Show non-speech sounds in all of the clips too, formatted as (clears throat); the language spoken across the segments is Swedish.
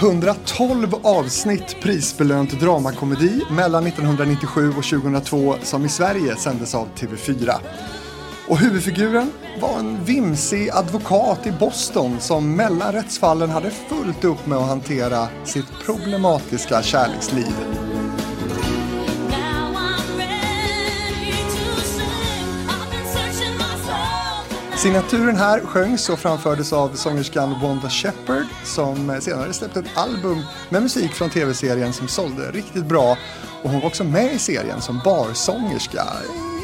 112 avsnitt prisbelönt dramakomedi mellan 1997 och 2002 som i Sverige sändes av TV4. Och huvudfiguren var en vimsig advokat i Boston som mellan rättsfallen hade fullt upp med att hantera sitt problematiska kärleksliv. Signaturen här sjöngs och framfördes av sångerskan Wanda Shepard som senare släppte ett album med musik från tv-serien som sålde riktigt bra. Och hon var också med i serien som barsångerska.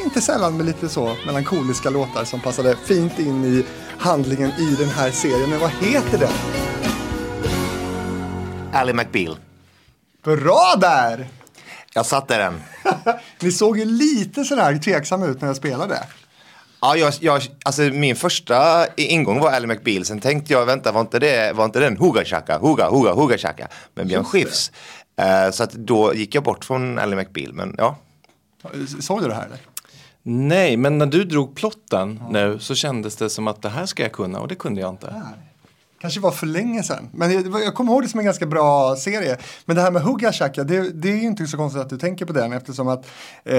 Inte sällan med lite så melankoliska låtar som passade fint in i handlingen i den här serien. Men vad heter den? Ally McBeal. Bra där! Jag satte den. (laughs) Ni såg ju lite sådär tveksamma ut när jag spelade. Ja, jag, jag, alltså min första ingång var Ally McBeal. Sen tänkte jag, vänta, var inte, det, var inte den Huga Chaka, Huga, Huga, Huga Chaka med Björn Skifs? Uh, så att då gick jag bort från Ally McBeal. Men ja. Såg du det här eller? Nej, men när du drog plotten ja. nu så kändes det som att det här ska jag kunna och det kunde jag inte. Nej. Kanske var för länge sedan. Men jag, jag kommer ihåg det som en ganska bra serie. Men det här med Hugga Shaka, det, det är ju inte så konstigt att du tänker på den eftersom att eh,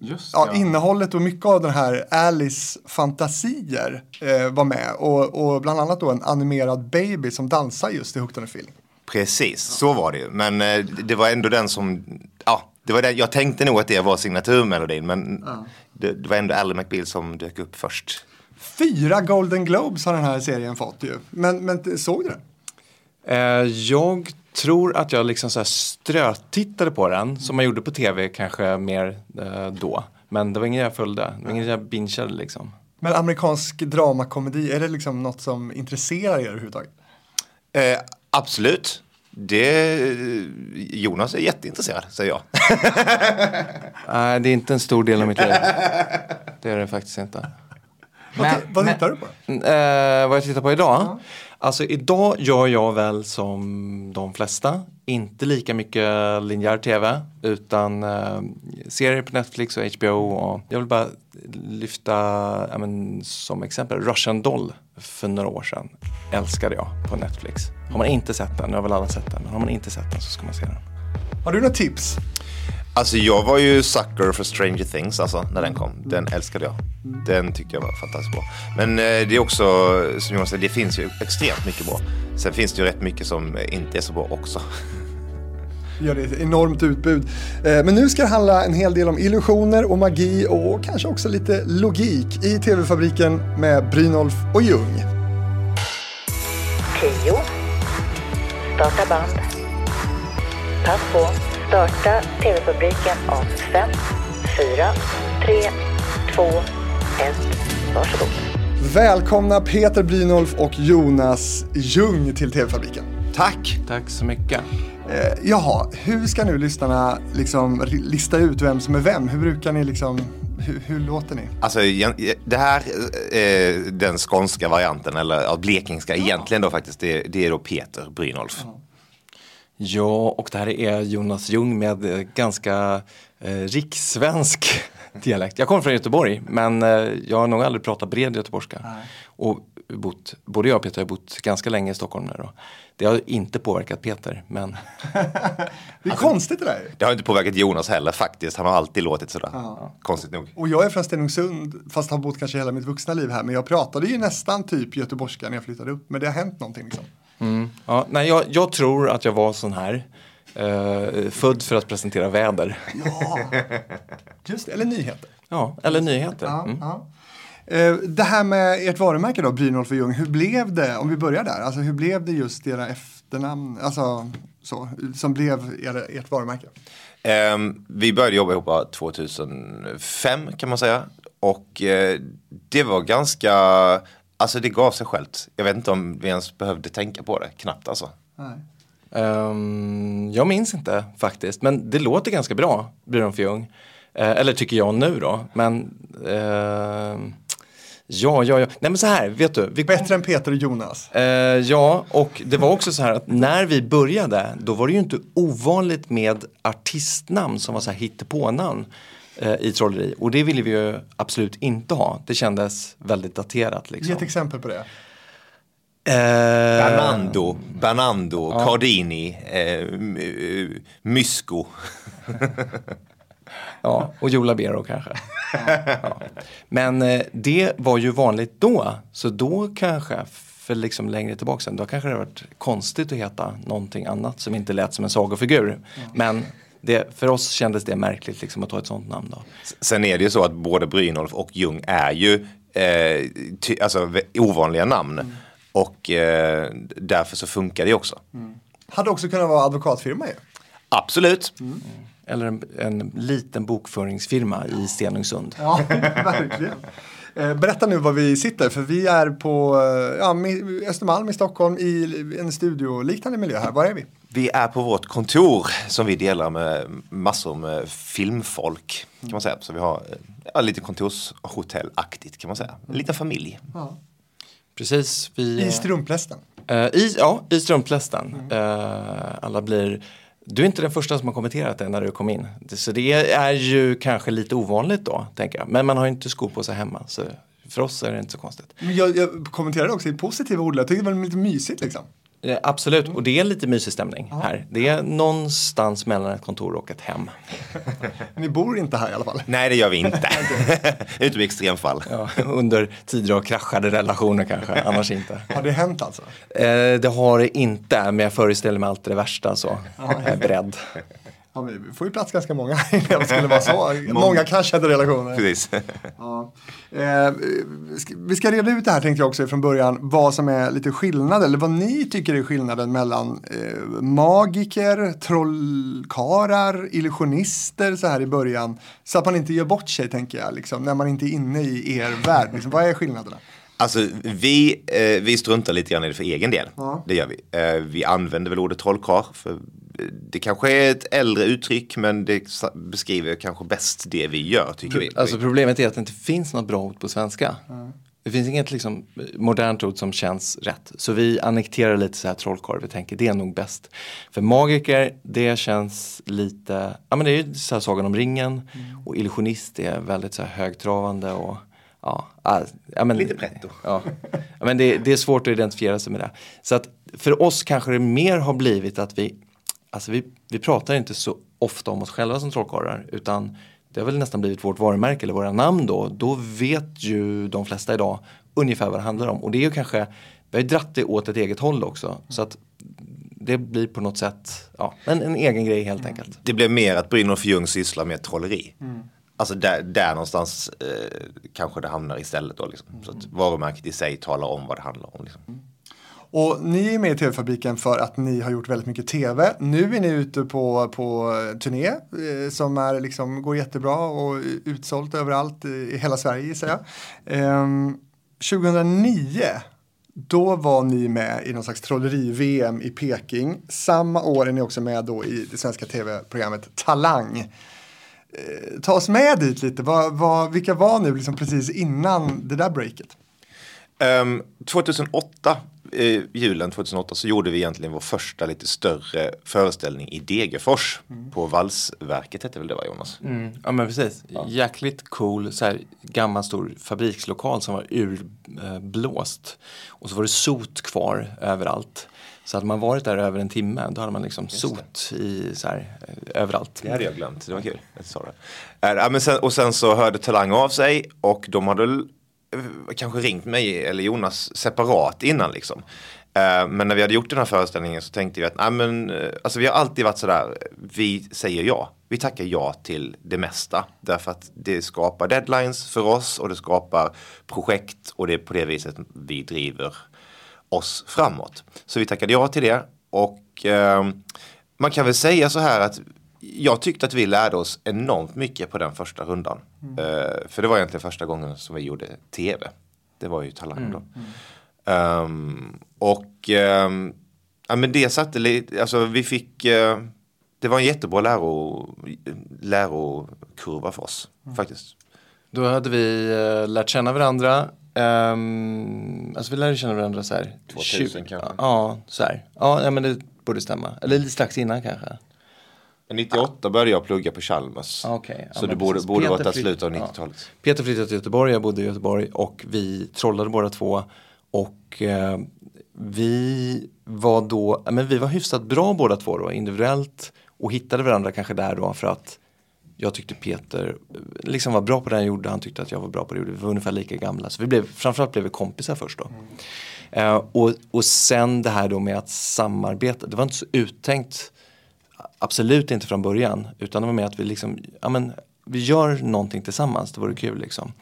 Just, ja, ja. innehållet och mycket av den här Alice fantasier eh, var med. Och, och, bland annat då en animerad baby som dansar just i Hooked on a feeling. Precis, så var det ju. Men eh, det var ändå den som, ja, det var den, jag tänkte nog att det var signaturmelodin. Men ja. det, det var ändå Ally McBeal som dök upp först. Fyra Golden Globes har den här serien fått ju. Men, men såg du den? Eh, jag tror att jag liksom så här strötittade på den som man gjorde på tv kanske mer eh, då. Men det var ingen jag följde, det var ingen jag bingeade liksom. Men amerikansk dramakomedi, är det liksom något som intresserar er överhuvudtaget? Eh, absolut. Det, Jonas är jätteintresserad, säger jag. (laughs) Nej, det är inte en stor del av mitt liv. Det är det faktiskt inte. Men, vad, vad tittar du på? Eh, vad jag tittar på idag? Ja. Alltså idag gör jag väl som de flesta. Inte lika mycket linjär tv utan eh, serier på Netflix och HBO. Och jag vill bara lyfta men, som exempel Russian Doll för några år sedan. Älskade jag på Netflix. Har man inte sett den, nu har väl alla sett den, men har man inte sett den så ska man se den. Har du några tips? Alltså jag var ju sucker för Stranger Things alltså, när den kom. Den älskade jag. Den tyckte jag var fantastiskt bra. Men eh, det är också, som Jonas säger, det finns ju extremt mycket bra. Sen finns det ju rätt mycket som inte är så bra också. Gör det ett enormt utbud. Eh, men nu ska det handla en hel del om illusioner och magi och kanske också lite logik i TV-fabriken med Brynolf och Ljung. 10. Starta band. Pass på starta TV-fabriken om 5, 4, 3, 2, 1. Varsågod. Välkomna Peter Brynolf och Jonas Ljung till TV-fabriken. Tack! Tack så mycket. Eh, jaha, hur ska nu lyssnarna liksom lista ut vem som är vem? Hur brukar ni liksom hur, hur, låter ni? Alltså det här, eh, den skånska varianten, eller ja, blekingska ja. egentligen då faktiskt, det, det är då Peter Brynolf. Ja. Ja, och det här är Jonas Ljung med eh, ganska eh, rikssvensk (laughs) dialekt. Jag kommer från Göteborg men eh, jag har nog aldrig pratat bred göteborgska. Nej. Och bott, både jag och Peter har bott ganska länge i Stockholm nu då. Det har inte påverkat Peter men... (laughs) det är konstigt det där. Det har inte påverkat Jonas heller faktiskt. Han har alltid låtit sådär. Ja. Konstigt nog. Och jag är från Stenungsund fast har bott kanske hela mitt vuxna liv här. Men jag pratade ju nästan typ göteborgska när jag flyttade upp. Men det har hänt någonting liksom. Mm. Ja, nej, jag, jag, tror att jag var sån här. Uh, född för att presentera väder. Ja, just det. Eller nyheter. Ja, eller nyheter. Ja, mm. ja. Uh, det här med ert varumärke då, Brynolf och Ljung. Hur blev det, om vi börjar där, alltså hur blev det just era efternamn, alltså så, som blev era, ert varumärke? Um, vi började jobba ihop 2005 kan man säga. Och uh, det var ganska Alltså det gav sig självt. Jag vet inte om vi ens behövde tänka på det, knappt alltså. Um, jag minns inte faktiskt, men det låter ganska bra, Byrån för Ljung. Uh, eller tycker jag nu då, men uh, Ja, ja, ja. Nej men så här, vet du. Vi... Bättre än Peter och Jonas. Uh, ja, och det var också så här att när vi började, då var det ju inte ovanligt med artistnamn som var så här hittepånamn eh, i trolleri. Och det ville vi ju absolut inte ha. Det kändes väldigt daterat. Liksom. Ge ett exempel på det. Eh, Bernando, Bernando, Cardini, eh, eh, Mysko. (laughs) Ja, och Joe Labero kanske. Ja. Men eh, det var ju vanligt då, så då kanske, för liksom längre tillbaka sen, då kanske det varit konstigt att heta någonting annat som inte lät som en sagofigur. Men det, för oss kändes det märkligt liksom, att ta ett sånt namn då. Sen är det ju så att både Brynolf och Jung är ju eh, ty, alltså, ovanliga namn. Och eh, därför så funkar det också. Hade också kunnat vara advokatfirma ju. Absolut. Eller en, en liten bokföringsfirma i Stenungsund. Ja, (laughs) verkligen. Eh, Berätta nu var vi sitter, för vi är på eh, ja, Östermalm i Stockholm i en studioliknande miljö här. Var är vi? Vi är på vårt kontor som vi delar med massor med filmfolk. Kan man säga. Så vi har eh, ja, lite kontorshotellaktigt kan man säga. En liten familj. Precis. Vi, I strumplästen. Eh, i, ja, i strumplästen. Eh, alla blir... Du är inte den första som har kommenterat det när du kom in. Så det är ju kanske lite ovanligt då, tänker jag. Men man har ju inte skor på sig hemma. Så för oss är det inte så konstigt. Men Jag, jag kommenterade också i positiva ord. Jag tyckte det var lite mysigt liksom. Eh, absolut, och det är lite mysig stämning här. Det är någonstans mellan ett kontor och ett hem. (laughs) Ni bor inte här i alla fall. Nej det gör vi inte. (laughs) (laughs) Utom i extremfall. Ja, under tider av kraschade relationer kanske, annars inte. Har det hänt alltså? Eh, det har det inte, men jag föreställer mig alltid det värsta så. Jag är beredd. Ja, vi får ju plats ganska många (laughs) det skulle vara så. (laughs) Många kraschade relationer. Precis. (laughs) Ja. Eh, vi ska reda ut det här tänkte jag också från början. Vad som är lite skillnad eller vad ni tycker är skillnaden mellan eh, magiker, trollkarlar, illusionister så här i början. Så att man inte gör bort sig tänker jag, liksom, när man inte är inne i er värld. Liksom, vad är skillnaderna? Alltså vi, eh, vi struntar lite grann i det för egen del. Ja. Det gör vi. Eh, vi använder väl ordet trollkarl. För det kanske är ett äldre uttryck men det beskriver kanske bäst det vi gör tycker vi. Alltså problemet är att det inte finns något bra ord på svenska. Det finns inget liksom, modernt ord som känns rätt. Så vi annekterar lite så här trollkarl. Vi tänker det är nog bäst. För magiker, det känns lite, ja men det är ju så här Sagan om ringen. Och illusionist är väldigt så här högtravande och ja. ah, ja men, Lite pretto. Ja, ja men det, det är svårt att identifiera sig med det. Så att för oss kanske det mer har blivit att vi, alltså vi, vi pratar inte så ofta om oss själva som trollkarlar utan det har väl nästan blivit vårt varumärke eller våra namn då. Då vet ju de flesta idag ungefär vad det handlar om. Och det är ju kanske, vi har ju dratt det åt ett eget håll också. Så att det blir på något sätt ja, en, en egen grej helt enkelt. Det blev mer att Brynolf Ljung sysslar med trolleri. Alltså där, där någonstans eh, kanske det hamnar istället då. Liksom. Så att varumärket i sig talar om vad det handlar om. Liksom. Och ni är med i TV-fabriken för att ni har gjort väldigt mycket TV. Nu är ni ute på, på eh, turné eh, som är liksom, går jättebra och utsålt överallt i hela Sverige gissar jag. Eh, 2009 då var ni med i någon slags trolleri-VM i Peking. Samma år är ni också med då i det svenska tv-programmet Talang. Eh, ta oss med dit lite. Va, va, vilka var ni liksom precis innan det där breaket? Ehm, um, 2008, eh, julen 2008, så gjorde vi egentligen vår första lite större föreställning i Degerfors. På Valsverket hette väl det va Jonas? Mm, ja men precis. Jäkligt cool, så här, gammal stor fabrikslokal som var urblåst. Och så var det sot kvar överallt. Så hade man varit där över en timme då hade man liksom sot i, så här, överallt. Det hade jag glömt, det var kul. Jag sa det. Ja, men sen, och sen så hörde Talang av sig och de hade Eh, kanske ringt mig eller Jonas separat innan liksom. Eh, men när vi hade gjort den här föreställningen så tänkte vi att nej, men, eh, alltså, vi har alltid varit sådär, vi säger ja. Vi tackar ja till det mesta. Därför att det skapar deadlines för oss och det skapar projekt och det är på det viset vi driver oss framåt. Så vi tackade ja till det och eh, man kan väl säga så här att jag tyckte att vi lärde oss enormt mycket på den första rundan. Eh, för det var egentligen första gången som vi gjorde tv. Det var ju Talang då. Ehm, och ehm, ja, men det satte lite, alltså vi fick, eh, det var en jättebra läro, lärokurva för oss faktiskt. Då hade vi eh, lärt känna varandra. Um, alltså vi lärde känna varandra så här. 2000 tjugo- kanske. Ja, så här. Ja, ja, men det borde stämma. Eller lite strax innan kanske. 98 började jag plugga på Chalmers. Ah, okej. Ja, så det borde, borde där flytt- slutet av ja. 90-talet. Peter flyttade till Göteborg, jag bodde i Göteborg och vi trollade båda två. Och eh, vi var då, men vi var hyfsat bra båda två då individuellt och hittade varandra kanske där då för att jag tyckte Peter liksom var bra på det han gjorde, han tyckte att jag var bra på det jag gjorde. Vi var ungefär lika gamla. Så vi blev, framförallt blev vi kompisar först då. Mm. Uh, och, och sen det här då med att samarbeta, det var inte så uttänkt, absolut inte från början, utan det var mer att vi liksom, ja men vi gör någonting tillsammans, det vore kul liksom.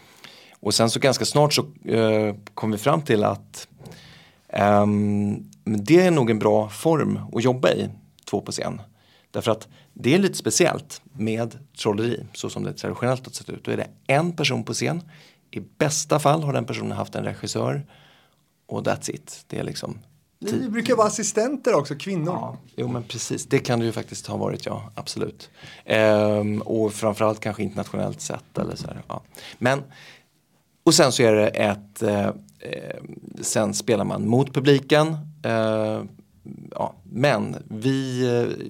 Och sen så ganska snart så eh, kom vi fram till att eh, det är nog en bra form att jobba i, två på scen. Därför att det är lite speciellt med trolleri så som det traditionellt har sett ut. Då är det en person på scen. I bästa fall har den personen haft en regissör och that's it. Det är liksom ni brukar vara assistenter också, kvinnor. Ja, jo men precis, det kan det ju faktiskt ha varit ja, absolut. Ehm, och framförallt kanske internationellt sett eller så här, ja. Men, och sen så är det ett, eh, eh sen spelar man mot publiken. Eh, ja, men vi eh,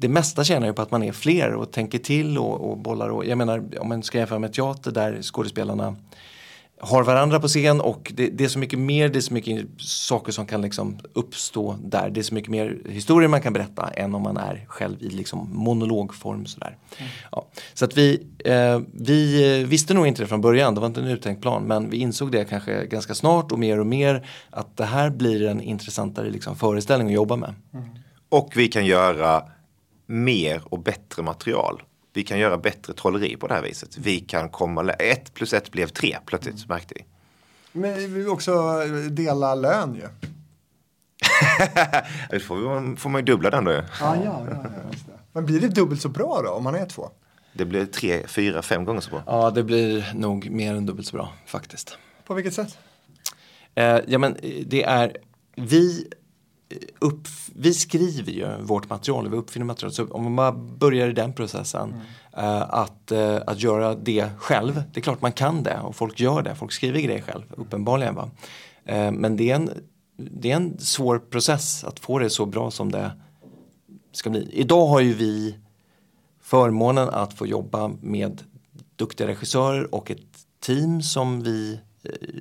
det mesta tjänar ju på att man är fler och tänker till och, och bollar. Och, jag menar om man ska jämföra med teater där skådespelarna har varandra på scen och det, det, är så mycket mer, det är så mycket saker som kan liksom uppstå där. Det är så mycket mer historier man kan berätta än om man är själv i liksom monologform. Sådär. Mm. Ja. Så att vi, eh, vi visste nog inte det från början, det var inte en uttänkt plan, men vi insåg det kanske ganska snart och mer och mer att det här blir en intressantare liksom, föreställning att jobba med. Mm. Och vi kan göra mer och bättre material. Vi kan göra bättre trolleri på det här viset. Vi kan komma, ett plus ett blev tre plötsligt mm. märkte vi. Men vi vill också dela lön ju. (laughs) Då får, får man ju dubbla den då ju. Ja, ja, ja, ja Men blir det dubbelt så bra då om man är två? Det blir tre, fyra, fem gånger så bra. Ja, det blir nog mer än dubbelt så bra faktiskt. På vilket sätt? Eh, ja, men det är vi upp, vi skriver ju vårt material, vi uppfinner material. Så om man bara börjar i den processen mm. uh, att, uh, att göra det själv. Det är klart man kan det och folk gör det. Folk skriver grejer själv, uppenbarligen. Va? Uh, men det är, en, det är en svår process att få det så bra som det ska bli. Idag har ju vi förmånen att få jobba med duktiga regissörer och ett team som vi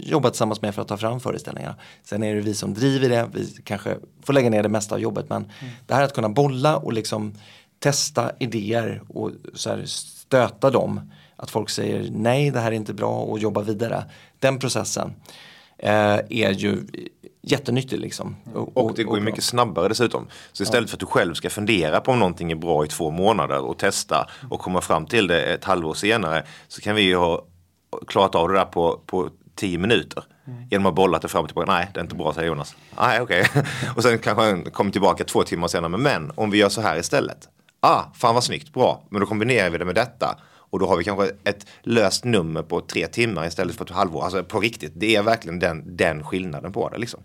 jobbat tillsammans med för att ta fram föreställningarna. Sen är det vi som driver det, vi kanske får lägga ner det mesta av jobbet men mm. det här att kunna bolla och liksom testa idéer och så här stöta dem. Att folk säger nej det här är inte bra och jobba vidare. Den processen eh, är ju jättenyttig liksom. Och, och det går ju mycket snabbare dessutom. Så istället ja. för att du själv ska fundera på om någonting är bra i två månader och testa och komma fram till det ett halvår senare så kan vi ju ha klarat av det där på, på tio minuter. Mm. Genom att bolla det fram och tillbaka. Nej, det är inte bra säger Jonas. Nej, okej. Okay. (laughs) och sen kanske han kommer tillbaka två timmar senare. Men om vi gör så här istället. Ah, fan vad snyggt, bra. Men då kombinerar vi det med detta. Och då har vi kanske ett löst nummer på tre timmar istället för ett halvår. Alltså på riktigt, det är verkligen den, den skillnaden på det liksom.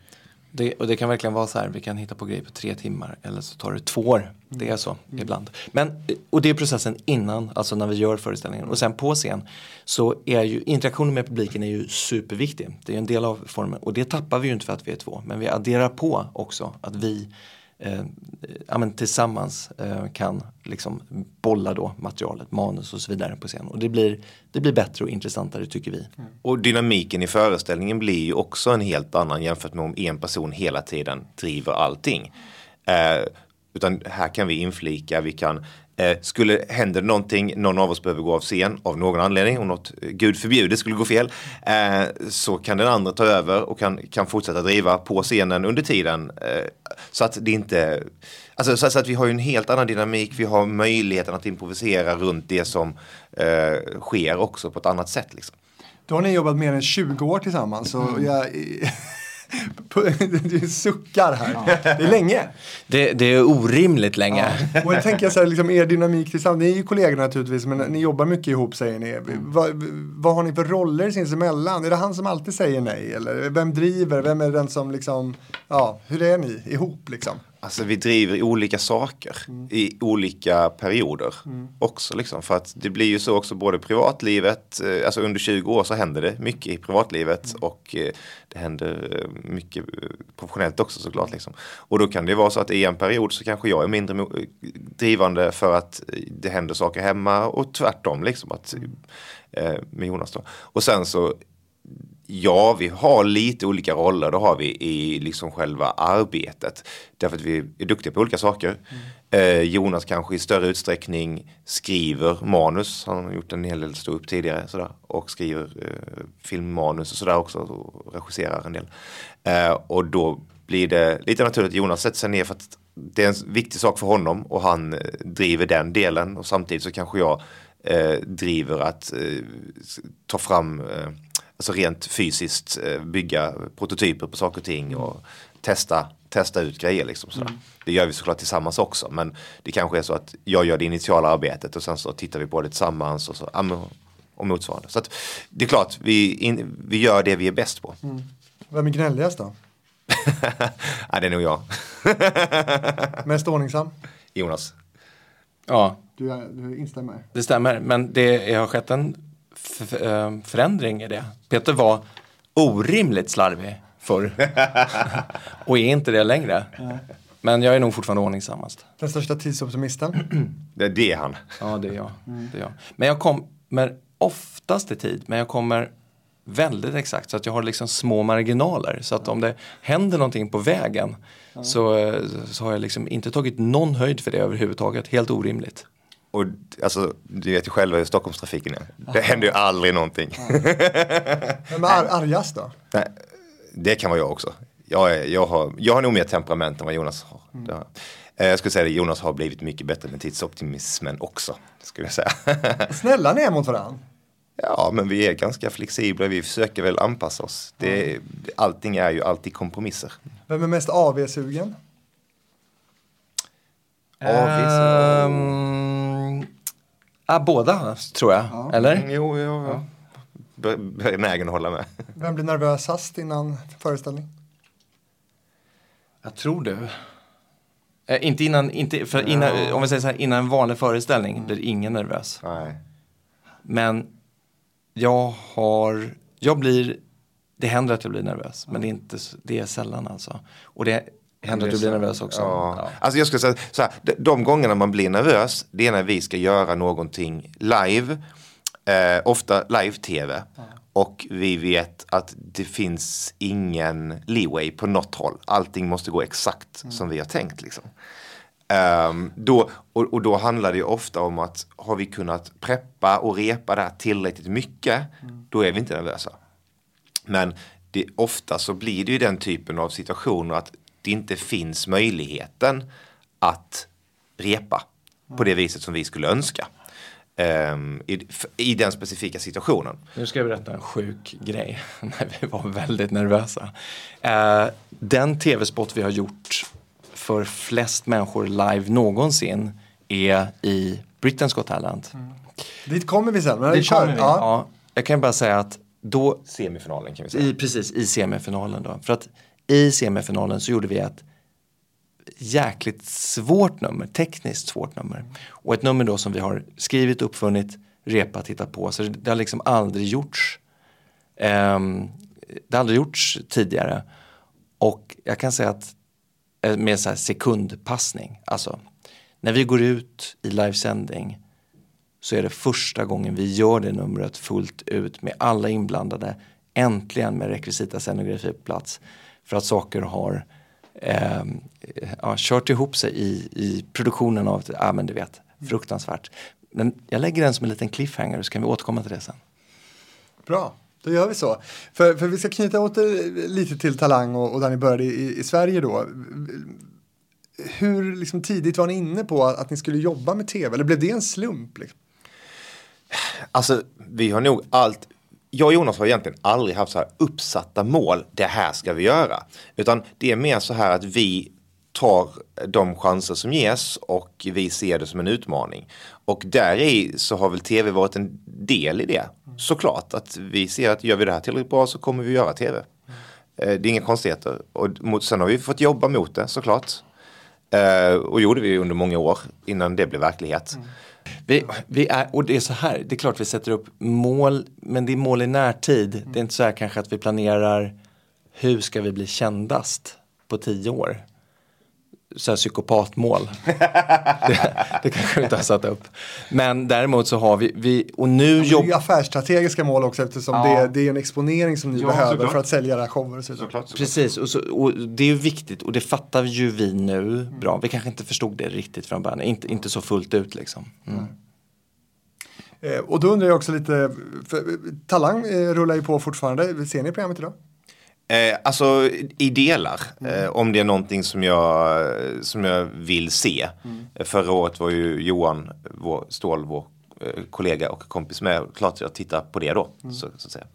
Det, och det kan verkligen vara så här, vi kan hitta på grejer på tre timmar eller så tar det två år. Det är så mm. ibland. Men, och det är processen innan, alltså när vi gör föreställningen. Och sen på scen så är ju interaktionen med publiken är ju superviktig. Det är en del av formen och det tappar vi ju inte för att vi är två. Men vi adderar på också att vi eh, ja, men tillsammans eh, kan liksom bolla då materialet, manus och så vidare på scen. Och det blir, det blir bättre och intressantare tycker vi. Mm. Och dynamiken i föreställningen blir ju också en helt annan jämfört med om en person hela tiden driver allting. Eh, utan här kan vi inflika, vi kan Eh, skulle händer någonting, någon av oss behöver gå av scen av någon anledning, om något eh, gud förbjude skulle gå fel, eh, så kan den andra ta över och kan, kan fortsätta driva på scenen under tiden. Eh, så att det inte, alltså så, så, att vi har en helt annan dynamik, vi har möjligheten att improvisera runt det som eh, sker också på ett annat sätt. Liksom. Då har ni jobbat mer än 20 år tillsammans. Och mm. jag, du suckar här. Ja. Det är länge. Det, det är orimligt länge. Ja. Och jag tänker så här, liksom, er dynamik tillsammans. Ni är ju kollegor naturligtvis, men ni jobbar mycket ihop säger ni. Mm. Vad, vad har ni för roller sinsemellan? Är det han som alltid säger nej? Eller vem driver? Vem är den som liksom, ja, hur är ni ihop liksom? Alltså vi driver olika saker mm. i olika perioder mm. också liksom. För att det blir ju så också både privatlivet, eh, alltså under 20 år så händer det mycket i privatlivet mm. och eh, det händer eh, mycket professionellt också såklart liksom. Och då kan det vara så att i en period så kanske jag är mindre drivande för att det händer saker hemma och tvärtom liksom. Att, med Jonas då. Och sen så Ja, vi har lite olika roller, det har vi i liksom själva arbetet. Därför att vi är duktiga på olika saker. Eh, Jonas kanske i större utsträckning skriver manus, han har gjort en hel del stå upp tidigare sådär, och skriver eh, filmmanus och sådär också och regisserar en del. Eh, och då blir det lite naturligt att Jonas sätter sig ner för att det är en viktig sak för honom och han eh, driver den delen och samtidigt så kanske jag eh, driver att ta fram, alltså rent fysiskt eh, bygga prototyper på saker och ting och testa, testa ut grejer liksom. Sådär. Det gör vi såklart tillsammans också men det kanske är så att jag gör det initiala arbetet och sen så tittar vi på det tillsammans och, så, och motsvarande. Så att det är klart, vi, in, vi gör det vi är bäst på. Vem är gnälligast då? (laughs) ja, det är nog jag, (laughs) Mest ordningsam? Jonas. Ja, Du, är- du instämmer? det stämmer. Men det har skett en förändring i det. Peter var orimligt slarvig förr. (laughs) och är inte det längre. Men jag är nog fortfarande ordningsammast. Den största tidsoptimisten? Det, (clears throat) det är han. Ja, det är jag. Det är jag. Men jag kommer oftast i tid, men jag kommer väldigt exakt så att jag har liksom små marginaler. Så att om det händer någonting på vägen så, eh, så har jag liksom inte tagit någon höjd för det överhuvudtaget. Helt orimligt. Och alltså, du vet ju själva hur Stockholmstrafiken är. Det händer ju aldrig någonting. Vem är ar argast då? Nej, det kan vara jag också. Jag, är, jag, har, jag har nog mer temperament än vad Jonas har. Det har jag. Eh, Jag skulle säga att Jonas har blivit mycket bättre med tidsoptimismen också. Skulle jag säga. (laughs) Snälla ni är mot varandra. ja, men vi är ganska flexibla. Vi försöker väl anpassa oss. Det, allting är ju alltid kompromisser. Vem är mest AV-sugen? Avvis- Um, ja, båda tror jag. Eller? Jo, jo, ja. Be- Benägen att hålla med. Vem blir nervösast innan föreställning? Jag tror du. Eh, inte innan, inte, för innan, om vi säger så här, innan en vanlig föreställning blir ingen nervös. Nej. Men jag har, jag blir, det händer att jag blir nervös. Men det är, inte, det är sällan alltså. Och det händer att du blir nervös också. Ja. Ja. Alltså jag skulle säga så här, de, gångerna man blir nervös, det är när vi ska göra någonting live, eh, ofta live-tv. Och vi vet att det finns ingen leeway på något håll. Allting måste gå exakt som vi har tänkt. Liksom. Ehm, då, och, och då handlar det ju ofta om att har vi kunnat preppa och repa det här tillräckligt mycket, då är vi inte nervösa. Men det, ofta så blir det ju den typen av situationer att det inte finns möjligheten att repa på det viset som vi skulle önska. ehm, i, I den specifika situationen. Nu ska jag berätta en sjuk grej (laughs) när vi var väldigt nervösa. Eh, den tv-spot vi har gjort för flest människor live någonsin är i Britain's Got Talent. Dit kommer vi sen. Men Det kör. kommer vi. Ja. Ja, jag kan bara säga att då Semifinalen kan vi säga. i, precis i semifinalen då. För att i semifinalen så gjorde vi ett jäkligt svårt nummer, tekniskt svårt nummer. Och ett nummer då som vi har skrivit, uppfunnit, repat, hittat på. Så det har liksom aldrig gjorts. ehm, det har aldrig gjorts tidigare. Och jag kan säga att eh, med så här sekundpassning, alltså när vi går ut i livesändning så är det första gången vi gör det numret fullt ut med alla inblandade. Äntligen med rekvisita scenografi på plats. För att saker har eh, ja, kört ihop sig i, i produktionen av, ja men du vet, fruktansvärt. Men jag lägger den som en liten cliffhanger så kan vi återkomma till det sen. Bra, då gör vi så. För, för vi ska knyta åter lite till Talang och, och där ni började i, i Sverige då. Hur liksom, tidigt var ni inne på att, att ni skulle jobba med tv? Eller blev det en slump? Liksom? Alltså, vi har nog allt. Jag och Jonas har egentligen aldrig haft så här uppsatta mål. Det här ska vi göra. Utan det är mer så här att vi tar de chanser som ges och vi ser det som en utmaning. Och där i så har väl tv varit en del i det. Såklart att vi ser att gör vi det här tillräckligt bra så kommer vi göra tv. Eh, det är inga konstigheter. Och mot- sen har vi fått jobba mot det såklart. Eh, och gjorde vi under många år innan det blev verklighet. Mm. Vi, vi är, och det är så här, det är klart vi sätter upp mål, men det är mål i närtid. Det är inte så här kanske att vi planerar hur ska vi bli kändast på tio år så här psykopatmål. (laughs) det, det kanske vi inte har satt upp. Men däremot så har vi, vi och nu Det är ju jobbar... affärsstrategiska mål också eftersom Ja. det, det är en exponering som ni Ja, behöver såklart. för att sälja era shower och så vidare. Såklart, såklart. Precis, och, så, och det är ju viktigt och det fattar ju vi nu bra. Vi kanske inte förstod det riktigt från början, inte, inte så fullt ut liksom. Mm. Eh, och då undrar jag också lite, för Talang eh, rullar ju på fortfarande. Ser ni programmet idag? Eh, alltså i delar, eh, om det är någonting som jag, som jag vill se. Eh, Förra året var ju Johan vår, Ståhl, vår eh, kollega och kompis med. Klart jag tittar på det då. Så, så att säga.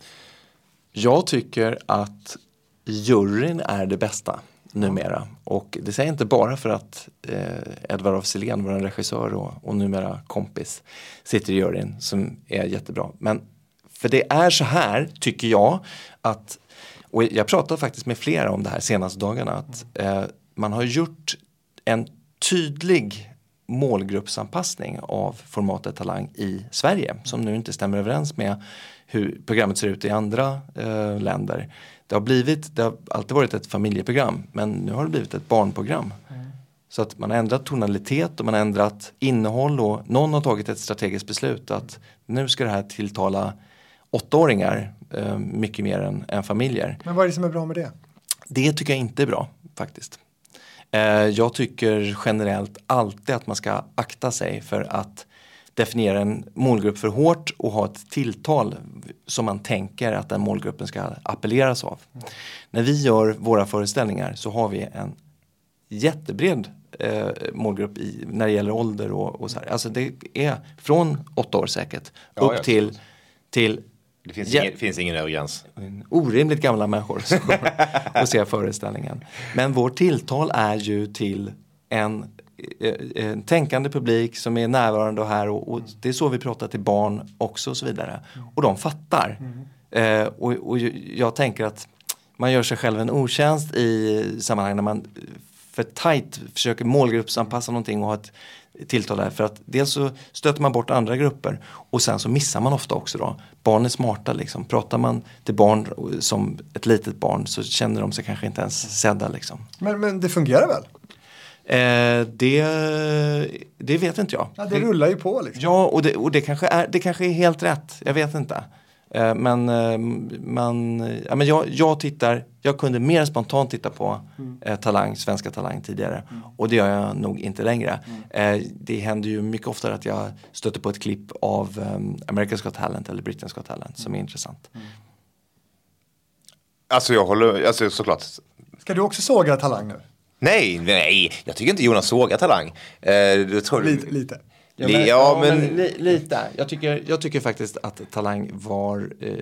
Jag tycker att juryn är det bästa numera. Och det säger jag inte bara för att eh, Edvard af Sillén, vår regissör och, och numera kompis, sitter i juryn som är jättebra. Men för det är så här, tycker jag, att och jag pratade faktiskt med flera om det här senaste dagarna, att eh, man har gjort en tydlig målgruppsanpassning av formatet Talang i Sverige som nu inte stämmer överens med hur programmet ser ut i andra eh, länder. Det har, blivit, det har alltid varit ett familjeprogram men nu har det blivit ett barnprogram. Så att man har ändrat tonalitet och man har ändrat innehåll och någon har tagit ett strategiskt beslut att nu ska det här tilltala åttaåringar eh, mycket mer än, än familjer. Men vad är det som är bra med det? Det tycker jag inte är bra faktiskt. Eh, jag tycker generellt alltid att man ska akta sig för att definiera en målgrupp för hårt och ha ett tilltal som man tänker att den målgruppen ska appelleras av. När vi gör våra föreställningar så har vi en jättebred eh, målgrupp i, när det gäller ålder och, och så här. Alltså det är från åtta år säkert Ja, upp till, till Det finns, Ja. ingen, finns ingen övre gräns. orimligt gamla människor som (laughs) och ser föreställningen. Men vårt tilltal är ju till en, eh, en tänkande publik som är närvarande och här och, och det är så vi pratar till barn också och så vidare. Och de fattar. Eh, och, och jag tänker att man gör sig själv en otjänst i sammanhang när man för tajt försöker målgruppsanpassa någonting och ha ett tilltal där. För att dels så stöter man bort andra grupper och sen så missar man ofta också då. Barn är smarta liksom. Pratar man till barn som ett litet barn så känner de sig kanske inte ens sedda liksom. Men, men det fungerar väl? Eh, det, det vet inte jag. Ja, det rullar ju på liksom. Ja, och det, och det, kanske, är, det kanske är helt rätt. Jag vet inte. Eh, men eh, man, ja, men jag, jag tittar, jag kunde mer spontant titta på eh, Talang, Svenska Talang tidigare. Och det gör jag nog inte längre. Eh, det händer ju mycket oftare att jag stöter på ett klipp av um, America's Got Talent eller Britain's Got Talent som är intressant. Alltså jag håller, alltså såklart. Ska du också såga Talang nu? Nej, nej, jag tycker inte Jonas sågar talang. Eh, tror, Lite. lite. Li- ja, men, li, lite. Jag tycker, jag tycker faktiskt att Talang var, eh,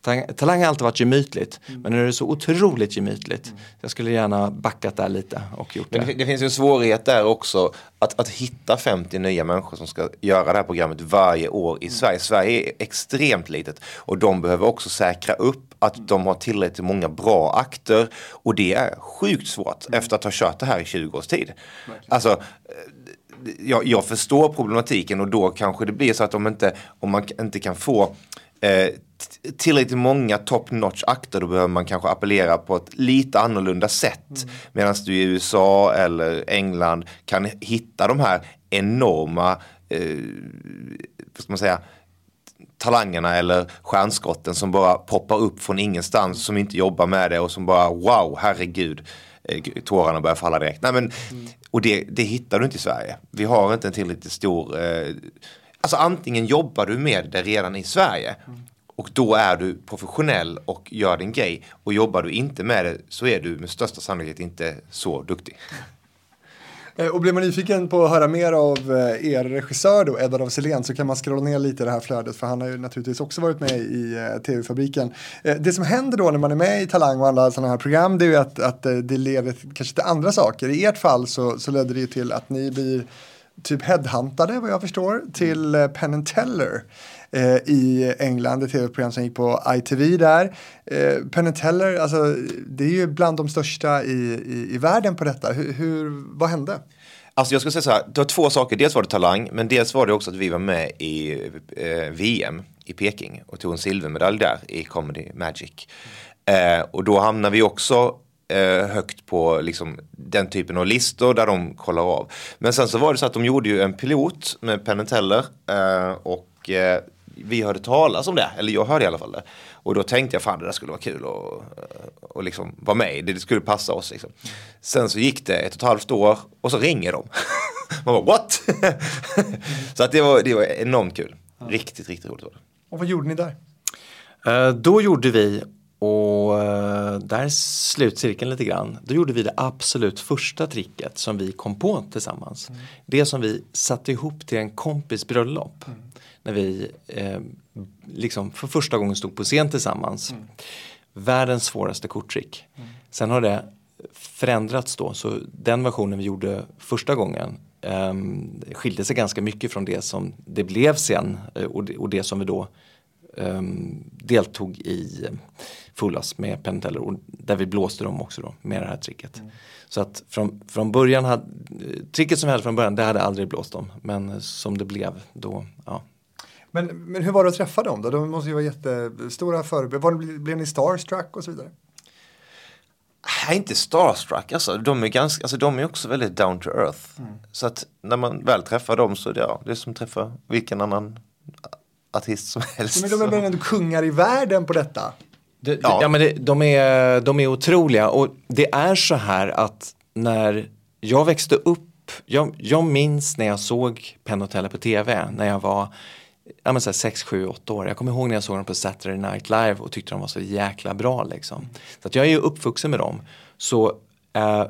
talang, talang har alltid varit gemytligt. Men nu är det så otroligt gemytligt. Jag skulle gärna backat där lite och gjort Men det. det, finns ju en svårighet där också. Att, att hitta 50 nya människor som ska göra det här programmet varje år i Sverige. Sverige är extremt litet. Och de behöver också säkra upp att de har tillräckligt många bra akter. Och det är sjukt svårt efter att ha kört det här i 20 års tid. Alltså, eh, jag, jag förstår problematiken och då kanske det blir så att om, inte, om man inte kan få eh, tillräckligt många top notch akter då behöver man kanske appellera på ett lite annorlunda sätt. Medan du i USA eller England kan hitta de här enorma eh, vad ska man säga, talangerna eller stjärnskotten som bara poppar upp från ingenstans som inte jobbar med det och som bara wow, herregud. Eh, Tårarna börjar falla direkt. Nej, men, Och det, det hittar du inte i Sverige. Vi har inte en tillräckligt stor... Eh, alltså antingen jobbar du med det redan i Sverige och då är du professionell och gör din grej. Och jobbar du inte med det så är du med största sannolikhet inte så duktig. Eh, och blir man nyfiken på att höra mer av eh, er regissör då, Edvard af Sillén, så kan man scrolla ner lite i det här flödet för han har ju naturligtvis också varit med i eh, TV-fabriken. Det som händer då när man är med i Talang och alla sådana här program det är ju att, att det leder kanske till andra saker. I ert fall så, så ledde det ju till att ni blir typ headhuntade vad jag förstår till eh, Penn and Teller eh, i England, ett tv-program som gick på ITV där. Eh, Penn and Teller, alltså det är ju bland de största i, i, i världen på detta. Hur, hur, vad hände? Alltså jag ska säga så här, det var två saker. Dels var det talang, men dels var det också att vi var med i eh, VM i Peking och tog en silvermedalj där i Comedy Magic. Eh, och då hamnade vi också eh, högt på liksom, den typen av listor där de kollar av. Men sen så var det så att de gjorde ju en pilot med Penn Teller eh, och eh, vi hörde talas om det, eller jag hörde i alla fall det. Och då tänkte jag fan det där skulle vara kul att och liksom vara med i, det skulle passa oss. Liksom. Sen så gick det ett och ett halvt år och så ringer de. (laughs) Man bara what? (laughs) så att det var, det var enormt kul. Riktigt, riktigt roligt var det. Och vad gjorde ni där? Eh, Då gjorde vi, och eh, där är slutcirkeln lite grann, då gjorde vi det absolut första tricket som vi kom på tillsammans. Det som vi satte ihop till en kompis bröllop. När vi eh, liksom för första gången stod på scen tillsammans. Världens svåraste korttrick. Sen har det förändrats då, så den versionen vi gjorde första gången um, skilde sig ganska mycket från det som det blev sen eh, och det, och det som vi då um, deltog i Fullas med Penn Teller och där vi blåste dem också då med det här tricket. Så att från, från början hade, tricket som vi hade från början det hade aldrig blåst dem men som det blev då, ja. Men, men hur var det att träffa dem då? De måste ju vara jättestora förebilder. Var- Blev ni starstruck och så vidare? Är inte starstruck, alltså, de, är ganska, alltså, de är också väldigt down to earth. Så att när man väl träffar dem så är det, ja, det är som att träffa vilken annan artist som helst. Men de är väl ändå kungar i världen på detta? Det, Ja. ja. men det, de, är, de är otroliga och det är så här att när jag växte upp, jag, jag minns när jag såg Penn på tv när jag var ja, men så här 6, 7, 8 år. Jag kommer ihåg när jag såg dem på Saturday Night Live och tyckte de var så jäkla bra liksom. Så att jag är ju uppvuxen med dem. Så eh,